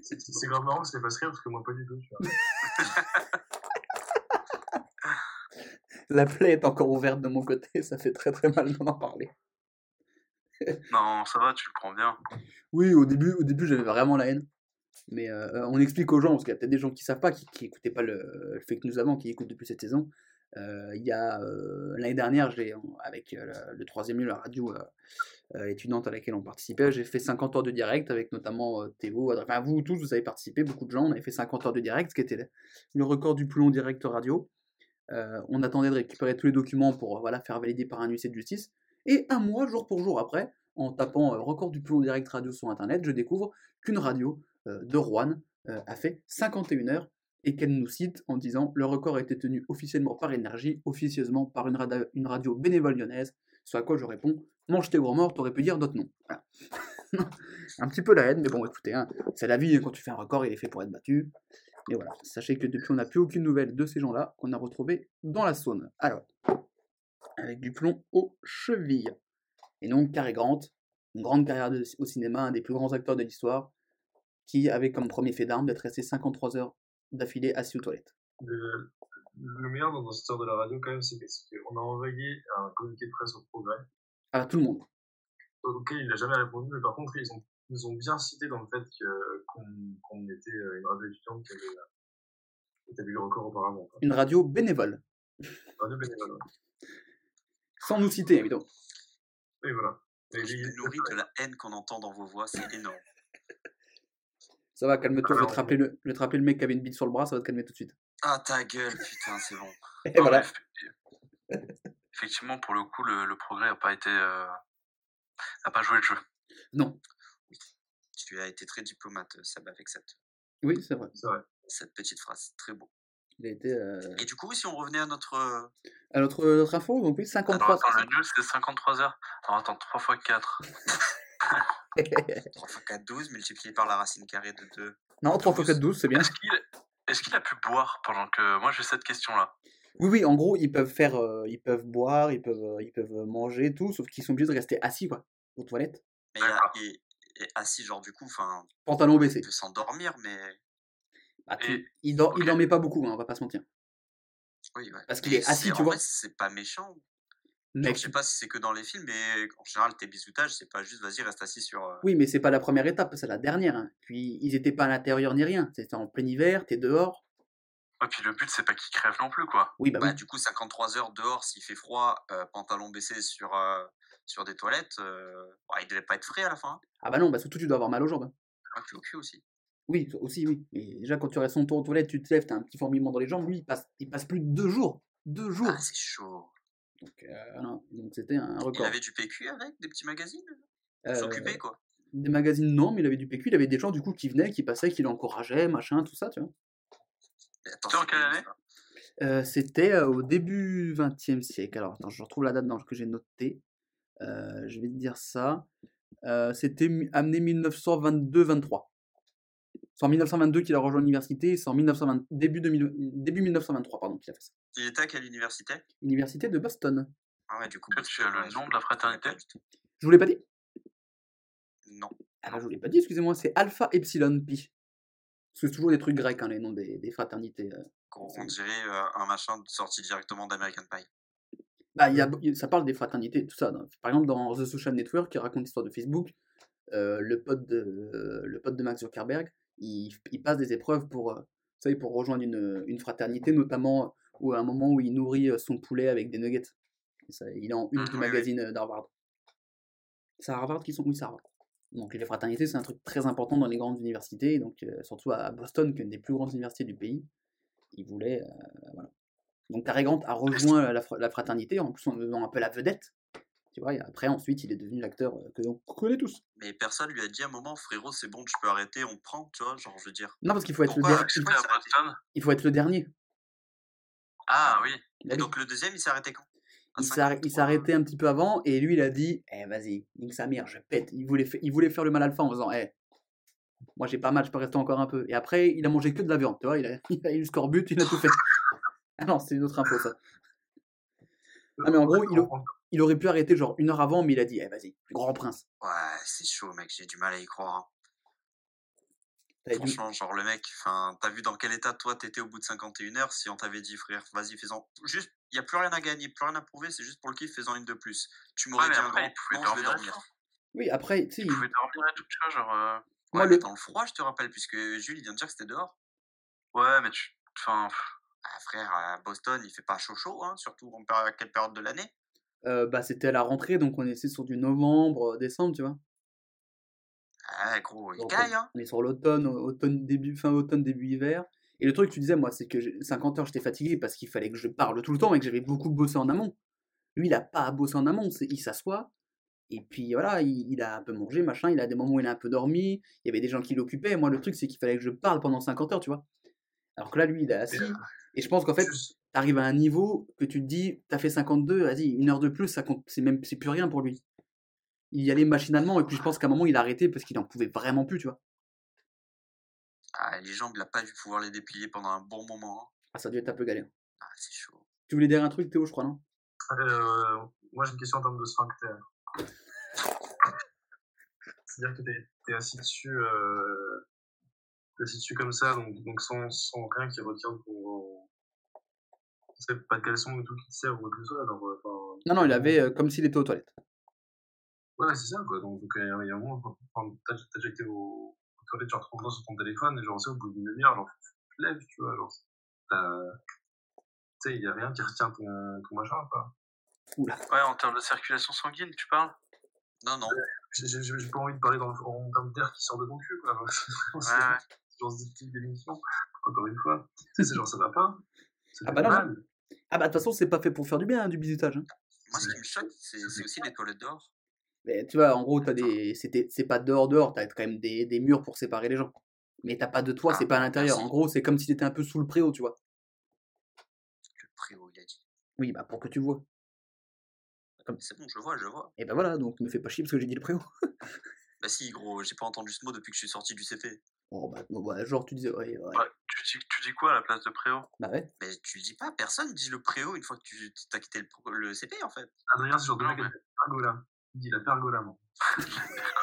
C'est c'est grave marrant que ça fasse rire parce que moi, pas du tout. Tu vois. La plaie est encore ouverte de mon côté, ça fait très très mal d'en en parler. Non, ça va, tu le prends bien. Oui, au début, au début j'avais vraiment la haine. Mais euh, on explique aux gens, parce qu'il y a peut-être des gens qui savent pas, qui, qui écoutaient pas le, le fake news avant, qui écoutent depuis cette saison. Euh, il y a euh, l'année dernière, j'ai avec euh, le, le troisième lieu, la radio euh, euh, étudiante à laquelle on participait, j'ai fait 50 heures de direct avec notamment euh, Théo, enfin vous tous, vous avez participé, beaucoup de gens, on avait fait 50 heures de direct, ce qui était le record du plus long direct radio. Euh, on attendait de récupérer tous les documents pour euh, voilà, faire valider par un huissier de justice. Et un mois, jour pour jour après, en tapant euh, record du plus long direct radio sur internet, je découvre qu'une radio de Rouen a fait 51 heures et qu'elle nous cite en disant le record a été tenu officiellement par Énergie, officieusement par une, radio bénévole lyonnaise. Ce à quoi je réponds mange tes morts, t'aurais pu dire d'autres noms. Un petit peu la haine, mais bon, écoutez, hein, c'est la vie, quand tu fais un record, il est fait pour être battu. Et voilà, sachez que depuis, on n'a plus aucune nouvelle de ces gens-là qu'on a retrouvés dans la Saône. Alors, avec du plomb aux chevilles. Et donc, Cary Grant, une grande carrière de- au cinéma, un des plus grands acteurs de l'histoire, qui avait comme premier fait d'armes d'être resté 53 heures d'affilée assis aux toilettes. Le, le meilleur dans cette histoire de la radio, quand même, c'est qu'on a envoyé un communiqué de presse au progrès. À tout le monde. auquel il n'a jamais répondu, mais par contre, ils ont, ils nous ont bien cité dans le fait que- qu'on était euh, une radio étudiante qui avait, euh, le record auparavant. quoi. Une radio bénévole. Radio bénévole, ouais. Sans nous citer, évidemment. Oui, voilà. Mais Je il- me nourris de la haine qu'on entend dans vos voix, c'est énorme. Ça va, calme-toi, je vais te rappeler le, je vais te rappeler le mec qui avait une bite sur le bras, ça va te calmer tout de suite. Ah ta gueule, putain, c'est bon. Et Non, voilà. mais Effectivement, pour le coup, le, le progrès n'a pas été. euh, n'a pas joué le jeu. Non. Tu as été très diplomate, euh, Seb, avec cette, Oui, c'est vrai. Vrai. cette petite phrase. Très beau. Il a été. euh, Et du coup, si on revenait à notre. euh, À notre, notre info, donc oui, Alors 53. attends, le news c'est 53 heures. Alors attends, 3 fois 4. 3 x 4, 12, multiplié par la racine carrée de 2. non, 3 x 4, 12, c'est bien. Est-ce qu'il est qu'il a pu boire pendant que. Moi j'ai cette question là. Oui, oui, en gros, ils peuvent faire. euh, ils peuvent boire, ils peuvent, euh, ils peuvent manger, tout, sauf qu'ils sont obligés de rester assis, quoi, aux toilettes. Mais il a- Et assis, genre, du coup, enfin, Pantalon il baissé. peut s'endormir, mais. Bah, Et- il, dort, il ok. dormait pas beaucoup, hein, on va pas se mentir. Oui, ouais. Parce qu'il est assis, tu en vois? c'est pas méchant. Mec, Je sais pas si c'est que dans les films, mais en général, tes bisoutages, c'est pas juste vas-y, reste assis sur. euh, Oui, mais c'est pas la première étape, c'est la dernière. hein. Puis ils étaient pas à l'intérieur ni rien. C'était en plein hiver, t'es dehors. Et puis le but c'est pas qu'il crève non plus quoi. Oui, bah, Bah, oui. du coup, 53 heures dehors, s'il fait froid, euh, pantalon baissé sur, euh, sur des toilettes, euh, bah, il devait pas être frais à la fin. Ah bah non, bah surtout tu dois avoir mal aux jambes. hein. Ah, au cul aussi. Oui, aussi, oui. Mais déjà, quand tu restes son tour aux toilettes, tu te lèves, t'as un petit fourmillement dans les jambes. Lui, il passe, il passe plus de deux jours. Deux jours. Ah, c'est chaud. Donc, euh, non. Donc c'était un Il record. avait du PQ avec des petits magazines Euh, S'occuper, quoi. des magazines, non, mais il avait du PQ. Il avait des gens, du coup, qui venaient, qui passaient, qui l'encourageaient, machin, tout ça, tu vois. Attends, C'était en quelle année? Euh, c'était au début 20e siècle. Alors, attends, je retrouve la date dans, que j'ai notée. Euh, je vais te dire ça. Euh, c'était amené 1922-23. C'est en 1922 qu'il a rejoint l'université, et c'est en 1920, début, 2000 début 1923 pardon, qu'il a fait ça. Il était à quelle université? Université de Boston. Ah ouais, du coup. Tu as le nom de la fraternité? Je vous l'ai pas dit? Non. Ah bah, je vous l'ai pas dit, excusez-moi, c'est Alpha Epsilon Pi. Parce que c'est toujours des trucs grecs, hein, les noms des, des fraternités. euh. On dirait euh, un machin sorti directement d'American Pie. Bah, y a, ça parle des fraternités, tout ça. Par exemple, dans The Social Network, qui raconte l'histoire de Facebook, euh, le, pote de, le pote de Mark Zuckerberg, il, il passe des épreuves pour, euh, vous savez, pour rejoindre une, une fraternité, notamment où, à un moment où il nourrit euh, son poulet avec des nuggets. Et ça, il est en une du oui. magazine d'Harvard. C'est à Harvard qui sont Oui, c'est Harvard. Donc les fraternités, c'est un truc très important dans les grandes universités, donc euh, surtout à Boston, qui est une des plus grandes universités du pays. Il voulait. euh, voilà. Donc Cary Grant a rejoint la, fra- la fraternité, en en devenant un peu la vedette. Tu vois, et après, ensuite, il est devenu l'acteur que l'on connaît tous. Mais personne lui a dit à un moment, frérot, c'est bon, tu peux arrêter, on te prend, tu vois, genre, je veux dire. Non, parce qu'il faut être le, Pourquoi der- il, faut être le dernier. Ah oui. Et donc le deuxième, il s'est arrêté quand? Il s'est arr- il s'est 53. arrêté un petit peu avant, et lui, il a dit Eh, vas-y, nique sa mère, je pète. Il voulait, il voulait faire le mal alpha en faisant Eh, moi j'ai pas mal, je peux rester encore un peu. Et après, il a mangé que de la viande, tu vois, il a, il a eu le scorbut, il a tout fait. Ah non, c'est une autre info, ça. Ah, mais en gros, il, il aurait pu arrêter genre une heure avant, mais il a dit Eh, vas-y, grand prince. Ouais, c'est chaud, mec, j'ai du mal à y croire. hein. Franchement, genre, le mec, enfin, t'as vu dans quel état toi t'étais au bout de 51 heures si on t'avait dit, frère, vas-y, fais-en. Juste, y a plus rien à gagner, plus rien à prouver, c'est juste pour le kiff, fais-en une de plus. Tu m'aurais Ouais, dit un après, grand, il pouvait non, je vais dormir. dormir. Oui, après, tu sais, Il il- pouvait dormir et tout, tu vois, genre. euh, Moi, Ouais, mais le- dans le froid, je te rappelle, puisque Jules, il vient de dire que c'était dehors. Ouais, mais tu. Enfin. Ah, frère, à Boston, il fait pas chaud chaud, hein, surtout en à quelle période de l'année? Euh, bah, c'était à la rentrée, donc on était sur du novembre, euh, décembre, tu vois. Ah, gros, il Donc, caille, hein. On est sur l'automne, automne, début, fin automne, début hiver. Et le truc que tu disais, moi, c'est que j'ai- 50 heures, j'étais fatigué parce qu'il fallait que je parle tout le temps et que j'avais beaucoup bossé en amont. Lui, il a pas à bosser en amont, il s'assoit. Et puis voilà, il, il a un peu mangé, machin. Il a des moments où il a un peu dormi. Il y avait des gens qui l'occupaient. Moi, le truc, c'est qu'il fallait que je parle pendant 50 heures, tu vois. Alors que là, lui, il est assis. Et je pense qu'en fait, Juste- t'arrives à un niveau que tu te dis, t'as fait 52, vas-y, une heure de plus, ça compte, c'est même, c'est plus rien pour lui. Il y allait machinalement, et puis je pense qu'à un moment, il a arrêté parce qu'il en pouvait vraiment plus, tu vois. Ah, les jambes, il a pas dû pouvoir les déplier pendant un bon moment. hein. Ah, ça a dû être un peu galère. Ah, c'est chaud. Tu voulais dire un truc, Théo, je crois, non? Euh, moi, j'ai une question en termes de sphincter. C'est-à-dire que t'es es assis dessus, euh, t'es assis dessus comme ça, donc, donc sans, sans rien qui retient ton. C'est pas de caleçon ou tout qui sert ou quoi que ce soit. Alors, euh, Non, non, il avait euh, comme s'il était aux toilettes. Ouais, c'est ça, quoi. Donc, donc, il y a il y a un moment, t'as déjà été au, aux toilettes, genre 30 ans sur ton téléphone, et genre, c'est au bout d'une demi-heure, genre, tu te lèves, tu vois, genre, t'as- tu sais, il y a rien qui retient ton, ton machin, quoi. Ouais, en termes de circulation sanguine, tu parles? Non, non. J'ai j'ai- j'ai pas envie de parler dans, en termes d'air qui sort de ton cul, quoi. C'est Ouais, ouais. genre ce type d'émission, encore une fois. Tu sais, c'est genre, ça va pas. Ça Ah fait bah là, mal. Ah bah de toute façon, c'est pas fait pour faire du bien, hein, du bisutage. hein. Moi, ce qui me choque, c'est aussi les toilettes dehors. Mais tu vois, en gros, t'as des... c'était- c'est pas dehors dehors, t'as quand même des... des murs pour séparer les gens. Mais t'as pas de toit, Ah, c'est pas à l'intérieur. merci. En gros, c'est comme si t'étais un peu sous le préau, tu vois. Le préau, il a dit. Oui, bah pour que tu vois. C'est bon, je vois, je vois. Et bah voilà, donc me fais pas chier parce que j'ai dit le préau. Bah si, gros, j'ai pas entendu ce mot depuis que je suis sorti du CP. Bon bah, bon, bah, genre tu disais, ouais, ouais. Ouais, tu, dis, tu dis quoi à la place de Préau? Bah ouais. Mais tu le dis pas, personne dit le préau une fois que tu t'as quitté le, le CP en fait. Adrien, c'est genre de mec mais- pergola. Il dit la pergola, moi.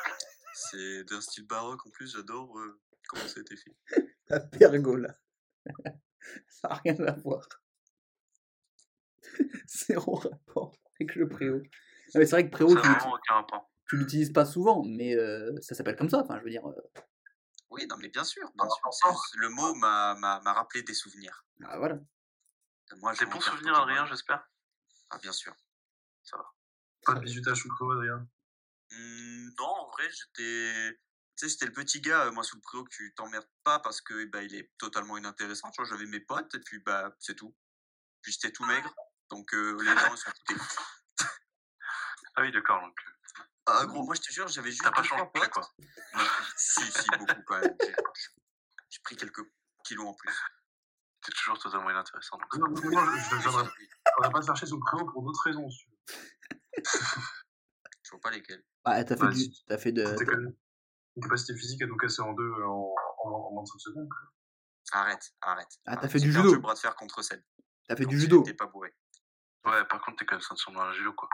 C'est d'un style baroque en plus, j'adore euh, comment ça a été fait. La pergola. ça a rien à voir. Zéro rapport avec le préau. Non, mais c'est vrai que préau, n'a tu l'utilises pas souvent, mais euh, ça s'appelle comme ça. Enfin, je veux dire, euh, Oui, non mais bien sûr, bien sûr. C'est juste, le mot m'a m'a- m'a rappelé des souvenirs. ah, voilà. Moi, je souvenirs, totalement. Adrien, j'espère Ah bien sûr. Pas de bisutage le préau, Adrien. Hmm, non, en vrai, j'étais. Tu sais, j'étais le petit gars, euh, moi, sous le préau, que tu t'emmerdes pas parce que bah, il est totalement inintéressant. Tu vois, j'avais mes potes, et puis bah, c'est tout. Puis j'étais tout maigre, donc euh, les gens, ils s'en foutaient. Ah oui, d'accord, donc euh, Ah, gros, moi, je te jure, j'avais juste t'as pas changé, quoi. Si, si, beaucoup quand même. J'ai- J'ai pris quelques kilos en plus. T'es toujours totalement inintéressant. donc. Non, non, non, je viendrai pas chercher le préau pour d'autres raisons. si tu. Je vois pas lesquels. Bah, t'as fait, Bah, du... t'as fait de. T'as quand même une capacité physique à nous casser en deux euh, en, en, en moins de 5 secondes. quoi. Arrête, arrête. Ah, t'as fait J'ai du judo. le bras de fer contre celle. T'as fait du judo. j'étais pas bourré. Ouais, par contre, t'es quand même ceinture dans la judo, quoi.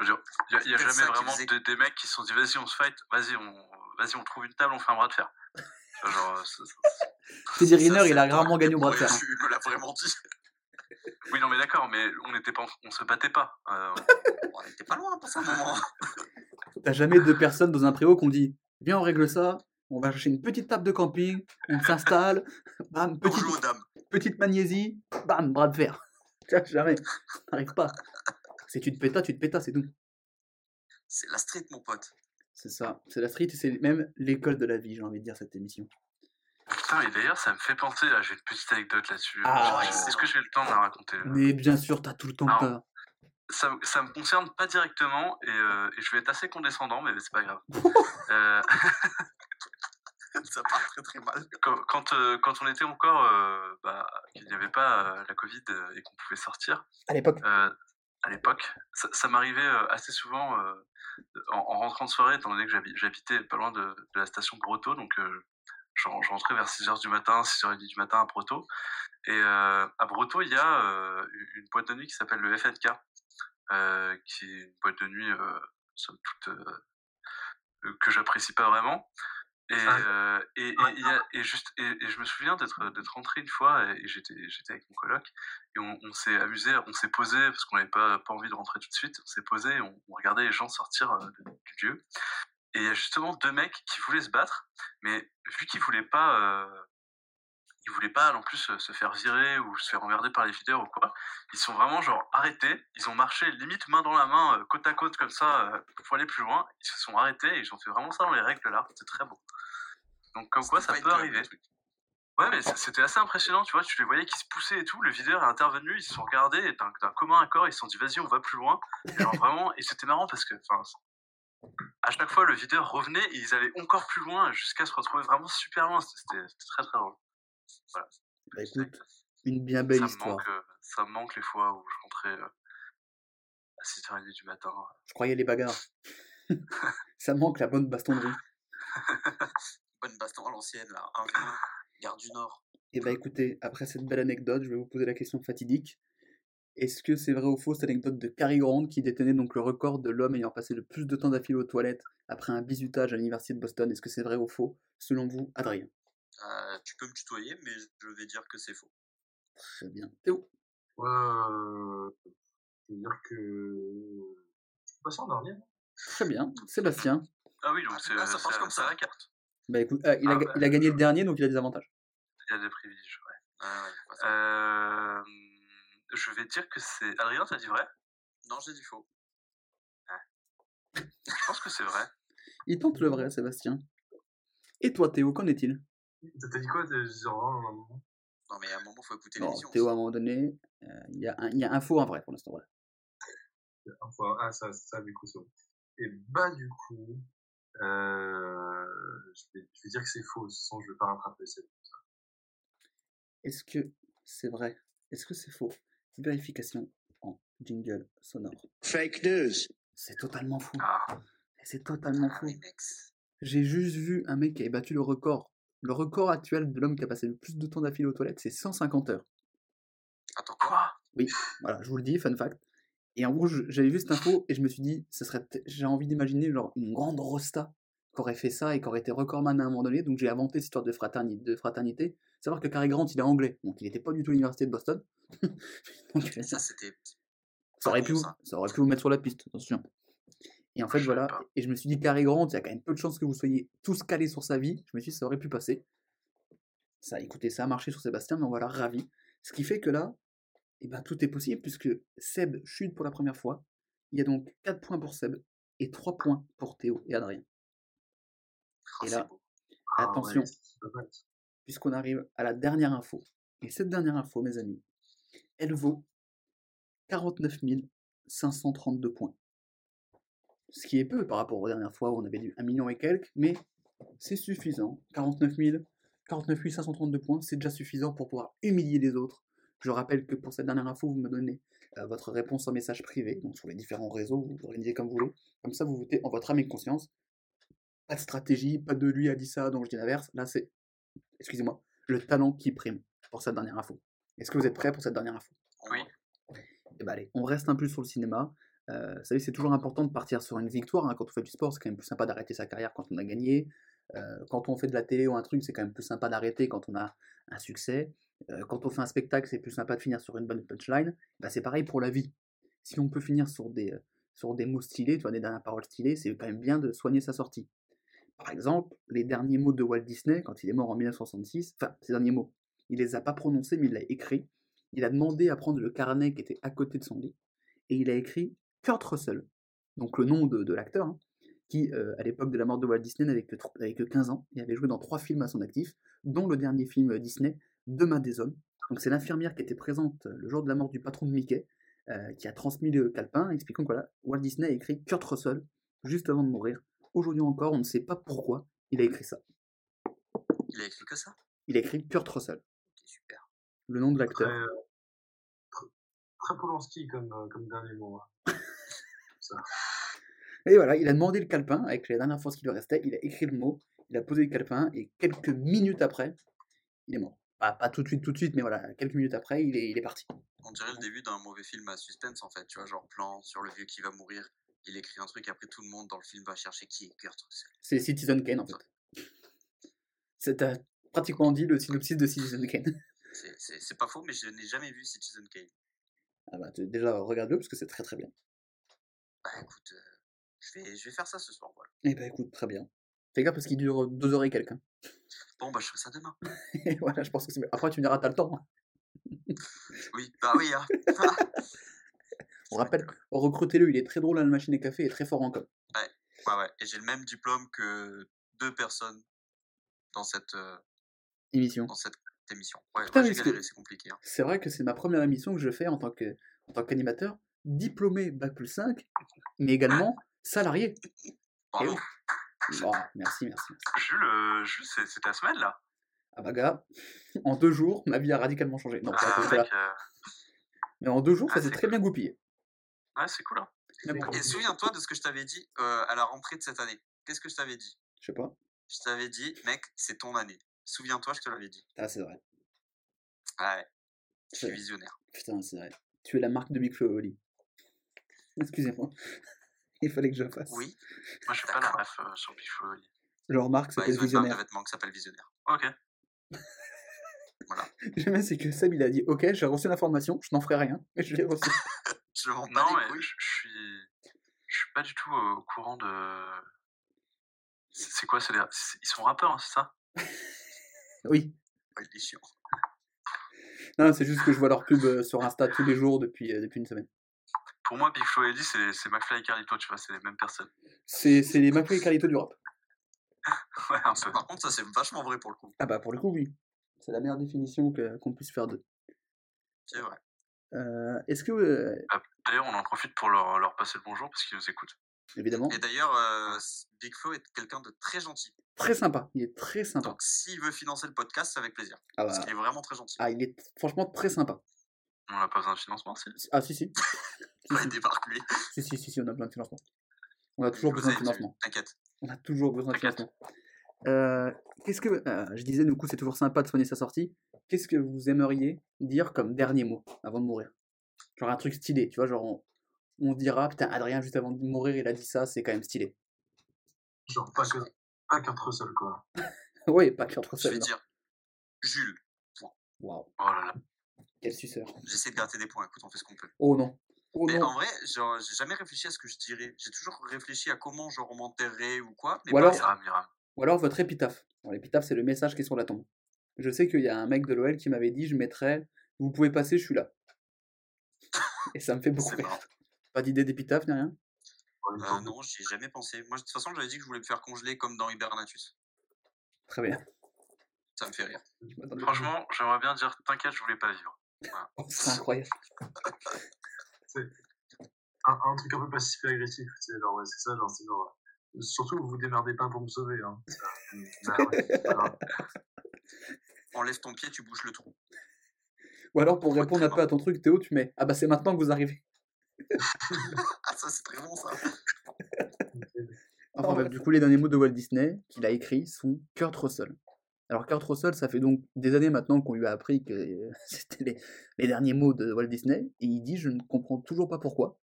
Je veux dire, il y a, y a jamais vraiment faisait- des, des mecs qui se sont dit, vas-y, on se fight, vas-y, on, vas-y, on trouve une table, on fait un bras de fer. Genre, Teddy Riner, il a rarement gagné au bras de fer. hein. Tu me l'as vraiment dit. oui, non, mais d'accord, mais on n'était pas, on se battait pas. Euh, On était pas loin pour ça, un moment. T'as jamais deux personnes dans un préau qu'on dit Viens, on règle ça, on va chercher une petite table de camping, on s'installe, bam, petite, Bonjour, dame. petite magnésie, bam, bras de fer. Jamais. T'arrives pas. Si tu te pétas, tu te pétas, c'est tout. C'est la street, mon pote. C'est ça. C'est la street et c'est même l'école de la vie, j'ai envie de dire, cette émission. Putain, et d'ailleurs, ça me fait penser, là, j'ai une petite anecdote là-dessus. Ah. Est-ce que j'ai le temps de la raconter Mais bien sûr, t'as tout le temps que ça, ça me concerne pas directement et, euh, et je vais être assez condescendant, mais c'est pas grave. Euh, ça part très très mal. quand, quand, euh, quand on était encore, bah, qu'il n'y avait pas la Covid et qu'on pouvait sortir, À l'époque. À l'époque, ça, m'arrivait euh, assez souvent euh, en, en rentrant de soirée, étant donné que j'habi- j'habitais pas loin de, la station Broto, donc euh, je, rentrais vers 6h du matin, 6h30 du matin à Broto. Et à Broto, il y a une boîte de nuit qui s'appelle le FNK, qui est une boîte de nuit, que j'apprécie pas vraiment. Et, euh, et, et, et juste, et, et je me souviens d'être d'être rentré une fois et, et j'étais j'étais avec mon coloc et on, on s'est amusé, on s'est posé parce qu'on n'avait pas, pas envie de rentrer tout de suite. On s'est posé et on, on regardait les gens sortir euh, du lieu. Et il y a justement deux mecs qui voulaient se battre, mais vu qu'ils voulaient pas, euh, ils voulaient pas en plus se faire virer ou se faire emmerder par les videurs ou quoi. Ils sont vraiment genre arrêtés. Ils ont marché limite main dans la main, euh, côte à côte comme ça, euh, pour aller plus loin. Ils se sont arrêtés et ils ont fait vraiment ça dans les règles là. C'était très beau. Donc comme quoi ça peut arriver. Ouais, mais c'était assez impressionnant, tu vois. Tu les voyais qui se poussaient et tout. Le videur est intervenu, ils se sont regardés et d'un commun accord, ils se sont dit vas-y, on va plus loin. Et genre vraiment, et c'était marrant parce que, enfin, à chaque fois, le videur revenait et ils allaient encore plus loin jusqu'à se retrouver vraiment super loin. C'était très très drôle. Voilà. Bah écoute, une bien belle ça, me histoire. manque, euh, ça me manque les fois où je rentrais euh, à 6h30 du matin. Je croyais les bagarres. Ça manque la bonne bastonnerie. Bonne baston à l'ancienne, là. 1 v Gare du Nord. Et bah écoutez, après cette belle anecdote, je vais vous poser la question fatidique. Est-ce que c'est vrai ou faux cette anecdote de Cary Grant qui détenait donc le record de l'homme ayant passé le plus de temps d'affilée aux toilettes après un bisutage à l'université de Boston? Est-ce que c'est vrai ou faux? Selon vous, Adrien. Euh, tu peux me tutoyer, mais je vais dire que c'est faux. Très bien. Théo euh, je veux dire que. Je suis passé en dernier. Très bien. Sébastien. Ah oui, donc c'est Ah, ça marche comme ça ça. la carte. Bah écoute, euh, il, a, Ah, bah. il a gagné le dernier, donc il a des avantages. Il a des privilèges, ouais. Ah. Euh, je vais dire que c'est. Adrien, t'as dit vrai? Non, j'ai dit faux. Je pense que c'est vrai. Il tente le vrai, Sébastien. Et toi, Théo, qu'en est-il? T'as dit quoi T'as dit genre, non, non, non. Non, mais à un moment, faut écouter Non, l'émission. Théo, à un moment donné, euh, il y, a un- il y a un faux, un vrai pour l'instant. Voilà. Enfin, ah, ça, ça, du coup, bon. Et bah, du coup, euh, je, vais, je vais dire que c'est faux, sans je vais pas rattraper cette. Est-ce que c'est vrai? Est-ce que c'est faux? Vérification en jingle sonore. Fake news. C'est totalement fou. Ah, C'est totalement Ah fou. J'ai juste vu un mec qui avait battu le record. Le record actuel de l'homme qui a passé le plus de temps d'affilée aux toilettes, c'est 150 heures. Attends, quoi? Quoi Voilà, je vous le dis, fun fact. Et en gros, j'avais vu cette info et je me suis dit, ça serait, j'ai envie d'imaginer genre une grande rosta qui aurait fait ça et qui aurait été recordman à un moment donné. Donc j'ai inventé cette histoire de fraternité. De fraternité. Savoir que Cary Grant, il est anglais, donc il n'était pas du tout à l'université de Boston. donc, Ça, c'était. ça aurait, pas pu, bon, vous- ça. ça aurait pu vous mettre sur la piste, attention. Et en fait, voilà. Et je me suis dit, Cary Grant, il y a quand même peu de chances que vous soyez tous calés sur sa vie. Je me suis dit, ça aurait pu passer. Ça, écoutez, ça a marché sur Sébastien, mais on voilà, ravi. Ce qui fait que là, eh ben, tout est possible puisque Seb chute pour la première fois. Il y a donc 4 points pour Seb et 3 points pour Théo et Adrien. Ah, Et là. Ah, Attention. ouais, puisqu'on arrive à la dernière info. Et cette dernière info, mes amis, elle vaut 49 532 points. Ce qui est peu par rapport aux dernières fois où on avait du 1 million et quelques, mais c'est suffisant. 49 000, 49 532 points, c'est déjà suffisant pour pouvoir humilier les autres. Je rappelle que pour cette dernière info, vous me donnez euh, votre réponse en message privé, donc sur les différents réseaux, vous vous organisez comme vous voulez. Comme ça, vous votez en votre âme et conscience. Pas de stratégie, pas de lui a dit ça, donc je dis l'inverse. Là, c'est excusez-moi, le talent qui prime pour cette dernière info. Est-ce que vous êtes prêts pour cette dernière info? Oui. va. Eh ben allez, on reste un peu sur le cinéma. Euh, vous savez, c'est toujours important de partir sur une victoire. hein. Quand on fait du sport, c'est quand même plus sympa d'arrêter sa carrière quand on a gagné. Euh, quand on fait de la télé ou un truc, c'est quand même plus sympa d'arrêter quand on a un succès. Euh, quand on fait un spectacle, c'est plus sympa de finir sur une bonne punchline. Bah, c'est pareil pour la vie. Si on peut finir sur des, euh, sur des mots stylés, tu vois, des dernières paroles stylées, c'est quand même bien de soigner sa sortie. Par exemple, les derniers mots de Walt Disney, quand il est mort en 1966, enfin, ces derniers mots, il les a pas prononcés, mais il l'a écrit. Il a demandé à prendre le carnet qui était à côté de son lit, et il a écrit Kurt Russell, donc le nom de, de l'acteur, hein, qui, euh, à l'époque de la mort de Walt Disney, n'avait que, que 15 ans, et avait joué dans trois films à son actif, dont le dernier film Disney, Demain des hommes. Donc c'est l'infirmière qui était présente le jour de la mort du patron de Mickey, euh, qui a transmis le calepin, expliquant que voilà, Walt Disney a écrit Kurt Russell juste avant de mourir. Aujourd'hui encore, on ne sait pas pourquoi il a écrit ça. Il a écrit que ça? Il a écrit Kurt Russell, super. le nom de l'acteur. euh, très, très Polanski comme, euh, comme dernier mot. hein. Et voilà, il a demandé le calepin avec les dernières fois ce qui lui restait, il a écrit le mot, il a posé le calepin, et quelques minutes après, il est mort. Pas, pas tout de suite, tout de suite, mais voilà, quelques minutes après, il est, il est parti. On dirait le début d'un mauvais film à suspense en fait, tu vois, genre plan sur le vieux qui va mourir. Il écrit un truc, après tout le monde dans le film va chercher qui est Kurt Russell. C'est Citizen Kane en fait. C'est euh, pratiquement dit le synopsis de Citizen Kane. C'est- pas faux, mais je n'ai jamais vu Citizen Kane. Ah bah, déjà, regarde-le parce que c'est très très bien. Bah écoute, euh, je, vais, je vais faire ça ce soir, voilà. Et bah écoute, très bien. Fais gaffe parce qu'il dure deux heures et quelques. hein. Bon, bah je ferai ça demain. Et voilà, je pense que c'est mieux. Après, tu me diras, t'as le temps. hein. Oui, bah oui, hein. On rappelle, recrutez-le, il est très drôle à la machine à café et très fort en com. Ouais, ouais. Et j'ai le même diplôme que deux personnes dans cette, euh, Émission. dans cette émission. Ouais, Putain, ouais, mais j'ai est-ce que- galéré, c'est compliqué. Hein. C'est vrai que c'est ma première émission que je fais en tant que en tant qu'animateur, diplômé Bac plus 5, mais également salarié. Bravo. merci, merci, merci. Jules, euh, Jules c'est ta semaine là? Ah bah gars, en deux jours, ma vie a radicalement changé. Non, Ah, mec, euh, Mais en deux jours, ça Ah, s'est très bien goupillé. Ouais, c'est cool. Hein. Et souviens-toi de ce que je t'avais dit euh, à la rentrée de cette année. Qu'est-ce que je t'avais dit? Je sais pas. Je t'avais dit, mec, c'est ton année. Souviens-toi, je te l'avais dit. Ah, c'est vrai. Ouais. Je suis visionnaire. Putain, c'est vrai. Tu es la marque de Oli. Excusez-moi. Il fallait que je le fasse. Moi, Oui. je suis pas la ref euh, sur Big Flo et Oli. Leur marque Bah, Visionnaire. vêtements qui s'appelle Visionnaire. Ok. J'aime c'est que Seb, il a dit Ok, j'ai reçu l'information, je n'en ferai rien. Et je l'ai reçu. Je Non, mais je je suis. Je suis pas du tout euh, au courant de. C'est quoi c'est les- Ils sont rappeurs, hein, c'est ça? Oui. Ouais, il est chiant. Non, c'est juste que je vois leur pub euh, sur Insta tous les jours depuis, euh, depuis une semaine. Pour moi, Big Flo et Eddie, c'est McFly et Carlito, tu vois, c'est les mêmes personnes. C'est c'est les McFly et Carlito du rap. Ouais, un peu. Par contre, ça c'est vachement vrai pour le coup. Ah bah pour le coup, oui. C'est la meilleure définition que- qu'on puisse faire d'eux. C'est vrai. Euh, Est-ce que... euh, D'ailleurs, on en profite pour leur, leur passer le bonjour parce qu'ils nous écoutent. évidemment, Et d'ailleurs, euh, Big Flo est quelqu'un de très gentil. très sympa. Il est très sympa. Donc s'il veut financer le podcast, c'est avec plaisir. Ah, Parce bah, qu'il est vraiment très gentil. ah, il est franchement très sympa. On n'a pas besoin de financement, si. Ah si, si. si, si. il débarque lui. si, si, si, si, on a besoin de financement. On a toujours besoin de financement. T'inquiète. On a toujours besoin de financement. Euh, Qu'est-ce que... euh, je disais, du coup, c'est toujours sympa de soigner sa sortie. Qu'est-ce que vous aimeriez dire comme dernier mot avant de mourir? Genre un truc stylé, tu vois, genre on, dira, putain, Adrien, juste avant de mourir, il a dit ça, c'est quand même stylé. Genre, pas que, pas qu'un seul, quoi. oui, pas qu'entre Je ça. vais dire Jules. Waouh, Oh là là. Quel suceur. J'essaie de gratter des points. Écoute, on fait ce qu'on peut. Oh non. Oh Mais non. en vrai, j'ai jamais réfléchi à ce que je dirais. J'ai toujours réfléchi à comment genre on m'enterrerait ou quoi. Mais Ou alors-. Miram, Miram. Ou alors votre épitaphe. L'épitaphe, c'est le message qui est sur la tombe. Je sais qu'il y a un mec de l'OL qui m'avait dit, je mettrais, vous pouvez passer, je suis là. Et ça me fait beaucoup rire. Pas d'idée d'épitaphe ni rien? Euh, non, j'y ai jamais pensé. Moi, de toute façon, j'avais dit que je voulais me faire congeler comme dans Hibernatus. Très bien. Ça me fait rire. Je. Franchement, j'aimerais bien dire T'inquiète, je voulais pas vivre. C'est incroyable. un, un truc un peu passif et agressif, tu sais, genre, ouais, c'est ça, genre, c'est genre, euh, surtout, vous vous démerdez pas pour me sauver, hein. Bah, ouais, c'est. Enlève ton pied, tu bouches le trou. Ou alors pour répondre un peu à ton truc, Théo, tu mets, ah bah c'est maintenant que vous arrivez. Ah, ça, c'est très bon, ça. Enfin bref, du coup, les derniers mots de Walt Disney qu'il a écrits sont Kurt Russell. Alors Kurt Russell, ça fait donc des années maintenant qu'on lui a appris que euh, c'était les, derniers mots de Walt Disney, et il dit je ne comprends toujours pas pourquoi.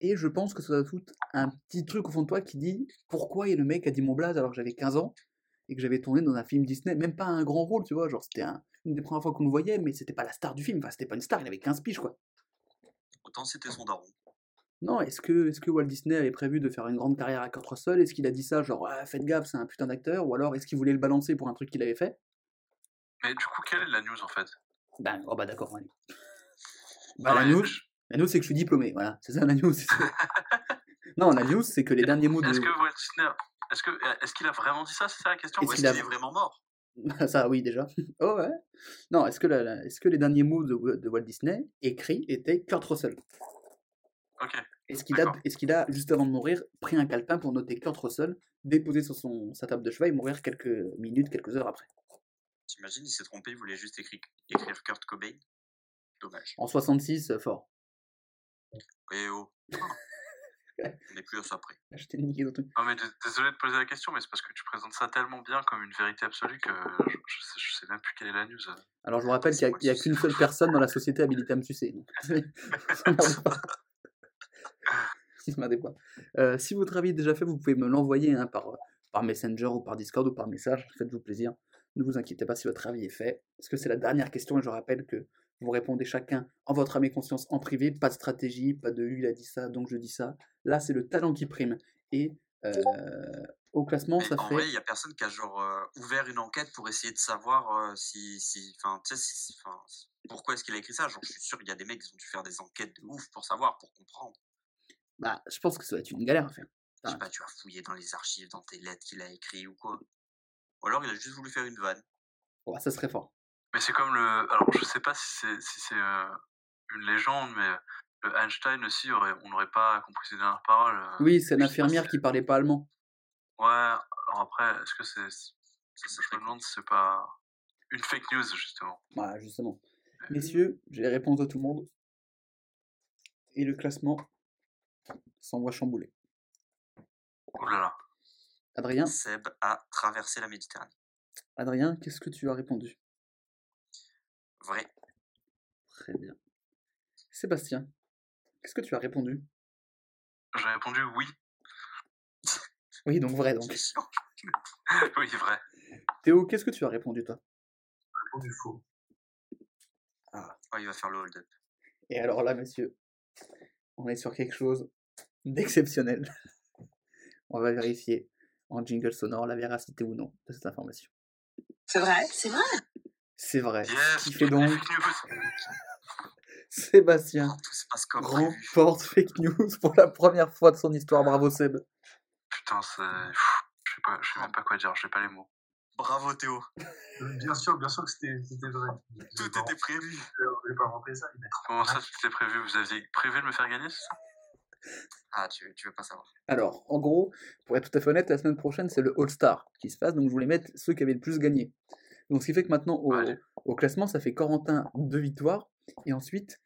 Et je pense que ça tout un petit truc au fond de toi qui dit pourquoi et le mec a dit mon blaze alors que j'avais 15 ans et que j'avais tourné dans un film Disney, même pas un grand rôle, tu vois, genre c'était un- une des premières fois qu'on le voyait, mais c'était pas la star du film, enfin c'était pas une star, il avait 15 piges quoi. Autant c'était son daron. Non, est-ce que, est que Walt Disney avait prévu de faire une grande carrière à Kurt Russell? Est-ce qu'il a dit ça, genre, Ah, faites gaffe, c'est un putain d'acteur Ou alors est-ce qu'il voulait le balancer pour un truc qu'il avait fait? Mais du coup, quelle est la news en fait? Ben, oh bah d'accord, allez. Bah, la news, la news, c'est que je suis diplômé, voilà, c'est ça la news. ça. non, la news, c'est que les derniers mots de... Est-ce que Walt Disney. Est-ce qu'il a vraiment dit ça? C'est ça la question Est-ce Ou est-ce qu'il a- est vraiment mort? Ça, oui, déjà. Oh, ouais. Non, est-ce que, la- la- est-ce que les derniers mots de, de Walt Disney, écrits, étaient Kurt Russell? Ok. Est-ce qu'il a, est-ce qu'il a, juste avant de mourir, pris un calepin pour noter Kurt Russell, déposé sur son, sa table de cheval et mourir quelques minutes, quelques heures après T'imagines, il s'est trompé, il voulait juste écrire, écrire Kurt Cobain? Dommage. En 66, euh, fort. Eh oh. On n'est plus à ça après. Je t'ai niqué truc. Non, mais désolé de poser la question, mais c'est parce que tu présentes ça tellement bien comme une vérité absolue que je, je sais, je sais même plus quelle est la news. Alors je vous rappelle qu'il n'y a, qui qu'une seule personne dans la société habilitée à me sucer. Euh, si votre avis est déjà fait, vous pouvez me l'envoyer hein, par, par Messenger ou par Discord ou par message. Faites-vous plaisir. Ne vous inquiétez pas si votre avis est fait. Parce que c'est la dernière question et je rappelle que vous répondez chacun en votre âme et conscience en privé. Pas de stratégie, pas de lui il a dit ça donc je dis ça. Là c'est le talent qui prime. Et euh, au classement Mais ça en fait... vrai, il y a personne qui a genre euh, ouvert une enquête pour essayer de savoir euh, si, si, enfin, tu sais, si- si- enfin, pourquoi est-ce qu'il a écrit ça? Genre, je suis sûr qu'il y a des mecs qui ont dû faire des enquêtes de ouf pour savoir, pour comprendre. Bah, je pense que ça va être une galère à faire. Je sais pas, tu as fouillé dans les archives, dans tes lettres qu'il a écrit ou quoi. Ou alors il a juste voulu faire une vanne. Ouais, ça serait fort. Mais c'est comme le. Alors, je sais pas si c'est si euh, une légende, mais le Einstein aussi, aurait, on n'aurait pas compris ses dernières paroles. euh, Oui, c'est l'infirmière qui parlait pas allemand. Ouais, alors après, est-ce que c'est. Je me demande si c'est pas une fake news, justement. Voilà, justement. Messieurs, j'ai les réponses de tout le monde. Et le classement s'envoie chambouler. Oh là là. Adrien, Seb a traversé la Méditerranée. Adrien, qu'est-ce que tu as répondu? Vrai. Très bien. Sébastien, qu'est-ce que tu as répondu? J'ai répondu oui. Oui, donc vrai donc. Oui, vrai. Théo, qu'est-ce que tu as répondu toi? Du faux. Oh, il va faire le hold-up. Et alors là, messieurs, on est sur quelque chose d'exceptionnel. On va vérifier en jingle sonore la véracité ou non de cette information. C'est vrai, c'est vrai. C'est vrai. Yes, qui fait donc. Sébastien Tout se passe comme prévu. remporte fake news pour la première fois de son histoire. Bravo Seb. Putain, c'est. Je sais pas, je sais même pas quoi dire, j'ai pas les mots. Bravo Théo. Bien sûr, bien sûr que c'était c'était vrai. Tout était prévu. Je vais pas inventer ça, Comment ça, c'était prévu? Vous aviez prévu de me faire gagner, c'est ça? Ah, tu, tu veux pas savoir. Alors, en gros, pour être tout à fait honnête, la semaine prochaine, c'est le All-Star qui se passe, donc je voulais mettre ceux qui avaient le plus gagné. Donc, ce qui fait que maintenant, au, classement, ça fait Corentin, deux victoires, et ensuite,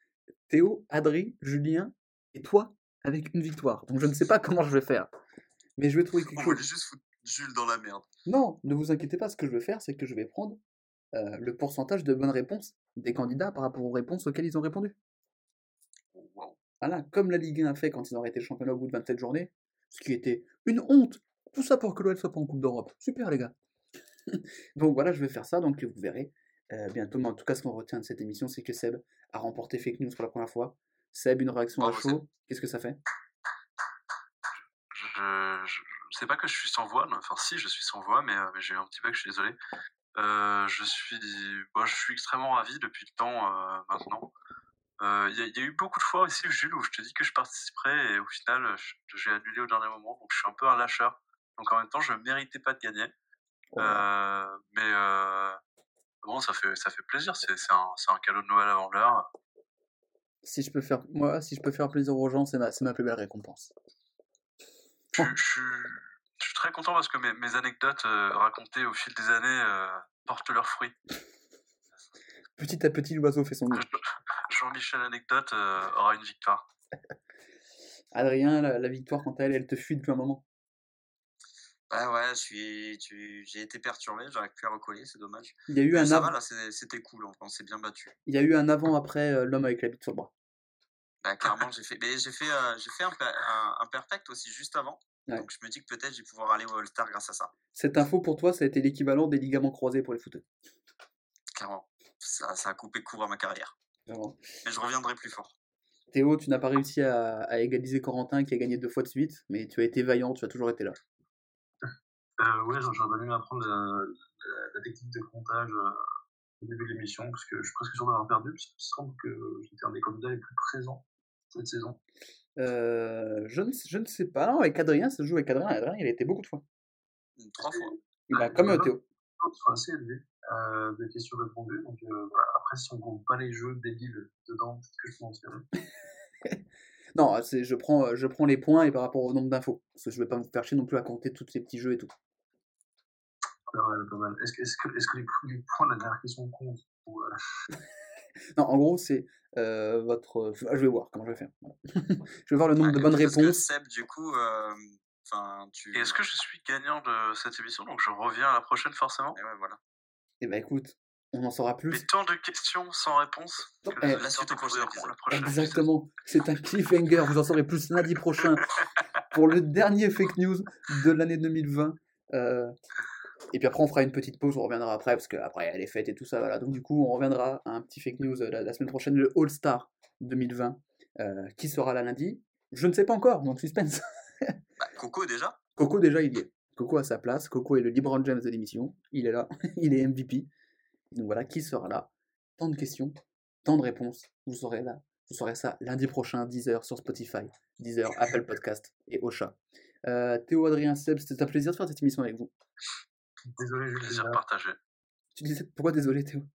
Théo, Adri, Julien, et toi, avec une victoire. Donc, je ne sais pas comment je vais faire, mais je vais trouver quelque On chose. juste foutre Jules dans la merde. Non, ne vous inquiétez pas, ce que je vais faire, c'est que je vais prendre euh, le pourcentage de bonnes réponses des candidats par rapport aux réponses auxquelles ils ont répondu. Voilà, comme la Ligue 1 a fait quand ils ont arrêté le championnat au bout de 27 journées, ce qui était une honte. Tout ça pour que l'OL soit pas en Coupe d'Europe. Super les gars. donc voilà, je vais faire ça, donc vous verrez euh, bientôt. Mais en tout cas, ce qu'on retient de cette émission, c'est que Seb a remporté Fake News pour la première fois. Seb, une réaction à Bravo, chaud. Qu'est-ce que ça fait? Je, je, je sais pas que je suis sans voix, non, enfin si, je suis sans voix, mais, euh, mais j'ai eu un petit bug, je suis désolé. Euh, je suis, bon, je suis extrêmement ravi depuis le temps euh, maintenant. Euh, Il y, a- il y a eu beaucoup de fois aussi, Jules, où je te dis que je participerai et au final, j'ai annulé au dernier moment, donc je suis un peu un lâcheur. Donc en même temps, je méritais pas de gagner, Oh. Euh, mais euh, bon, ça fait, ça fait plaisir. C'est un, cadeau de Noël avant l'heure. Si je peux faire, moi, si je peux faire plaisir aux gens, c'est ma, ma plus belle récompense. Je, je suis- je suis très content parce que mes, mes anecdotes racontées au fil des années portent leurs fruits. Petit à petit, l'oiseau fait son nid. Jean-Michel Anecdote euh, aura une victoire. Adrien, la, la victoire, quant à elle, elle te fuit depuis un moment? Ouais, ouais, tu, j'ai été perturbé, j'arrive plus à recoller, c'est dommage. Il y a eu Mais un, ça av- va, là, c'était cool, on, on s'est bien battu. il y a eu un avant-après euh, l'homme avec la bite sur le bras. Bah, clairement, j'ai fait, j'ai fait, euh, j'ai fait un, per- un, un perfect aussi juste avant. Ouais. Donc, je me dis que peut-être je vais pouvoir aller au All-Star grâce à ça. Cette info pour toi, ça a été l'équivalent des ligaments croisés pour les footeux? Clairement. Ça, ça a coupé court à ma carrière. Vraiment. Mais je reviendrai plus fort. Théo, tu n'as pas réussi à, à égaliser Corentin qui a gagné deux fois de suite, mais tu as été vaillant, tu as toujours été là. Euh, ouais, j'aurais bien aimé apprendre la, la, la technique de comptage euh, au début de l'émission, parce que je suis presque sûr d'avoir perdu, parce qu'il me semble que j'étais un des candidats les plus présents cette saison. Euh, je, ne, je ne sais pas, non, avec Adrien, ça se joue avec Adrien. Adrien, il a été beaucoup de fois. Trois fois. Il a Ouais, comme euh. Théo. Sont assez élevées euh, de questions répondues, donc euh, voilà. Après, si on compte pas les jeux débiles dedans, peut-être que je peux en tirer. Non, c'est, je, prends, euh, je prends les points et par rapport au nombre d'infos. Parce que je ne vais pas me faire chier non plus à compter tous ces petits jeux et tout. Pas mal, pas mal. Est-ce que, les, les points de la dernière question comptent ou, euh, Non, en gros, c'est euh, votre. Je je vais voir comment je vais faire. Je vais voir le nombre Ah, de bonnes réponses. Seb, du coup, euh, tu. Est-ce que je suis gagnant de cette émission? Donc je reviens à la prochaine forcément. Et ouais, voilà. Eh ben écoute, on en saura Mais plus. tant de questions sans réponse. que Eh, la suite au la prochaine Exactement. C'est un cliffhanger. Vous en saurez plus lundi prochain pour le dernier fake news de l'année 2020. Euh, Et puis après, on fera une petite pause. On reviendra après parce qu'après, les fêtes et tout ça. Voilà. Donc, du coup, on reviendra à un petit fake news euh, la, la semaine prochaine, le All-Star 2020. euh, qui sera là lundi Je ne sais pas encore. Donc, suspense. Bah, Coco, déjà. Coco, déjà, il y est. Coco a sa place. Coco est le LeBron James de l'émission. Il est là. il est MVP. Donc voilà, qui sera là? Tant de questions, tant de réponses. Vous saurez là. Vous saurez ça lundi prochain, 10h sur Spotify, 10h Apple Podcast et Ocha. Euh, Théo, Adrien, Seb, c'était un plaisir de faire cette émission avec vous. Désolé, Jules. Plaisir partagé. Tu disais pourquoi désolé Théo?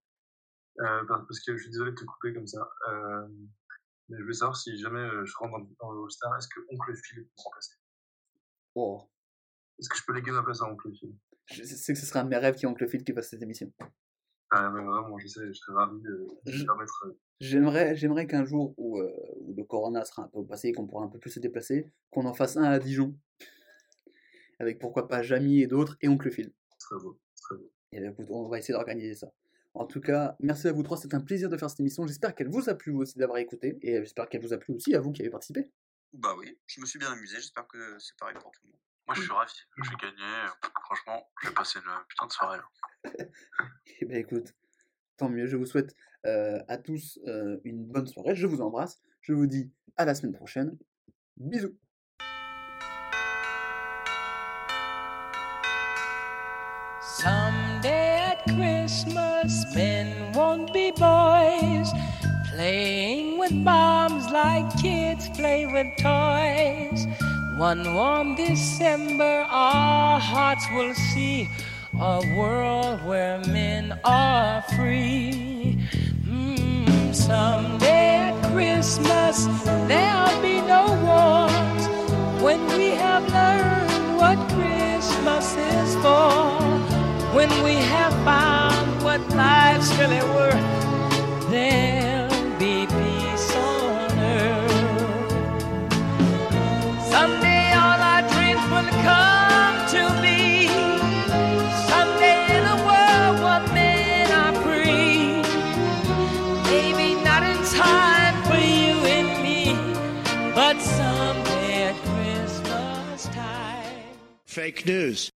Euh, parce que je suis désolé de te couper comme ça. Euh, mais je voulais savoir si jamais je rentre dans, dans le All-Star, est-ce que Oncle Phil peut me remplacer Oh, Est-ce que je peux léguer ma place à Oncle Phil je sais que ce sera un de mes rêves qui oncle Phil qui fasse cette émission. ah, mais Vraiment, je sais, je serais ravi de, permettre. euh, J'aimerais, j'aimerais qu'un jour où, euh, où le corona sera un peu passé et qu'on pourra un peu plus se déplacer, qu'on en fasse un à Dijon. Avec pourquoi pas Jamie et d'autres et Oncle Phil. Très beau, très beau. Et bien, écoute, on va essayer d'organiser ça. En tout cas, merci à vous trois, c'est un plaisir de faire cette émission. J'espère qu'elle vous a plu aussi d'avoir écouté, et j'espère qu'elle vous a plu aussi à vous qui avez participé. Bah oui, je me suis bien amusé. J'espère que c'est pareil pour tout le monde. Moi, je suis ravi, j'ai gagné. Franchement, j'ai passé une putain de soirée. Eh hein. bah, bien, écoute, tant mieux. Je vous souhaite euh, à tous euh, une bonne soirée. Je vous embrasse. Je vous dis à la semaine prochaine. Bisous. Someday at Christmas, men won't be boys, playing with bombs like kids play with toys. One warm December, our hearts will see a world where men are free. Mm, someday at Christmas, there'll be no wars when we have learned what Christmas is for. When we have found what life's really worth, there'll Fake news.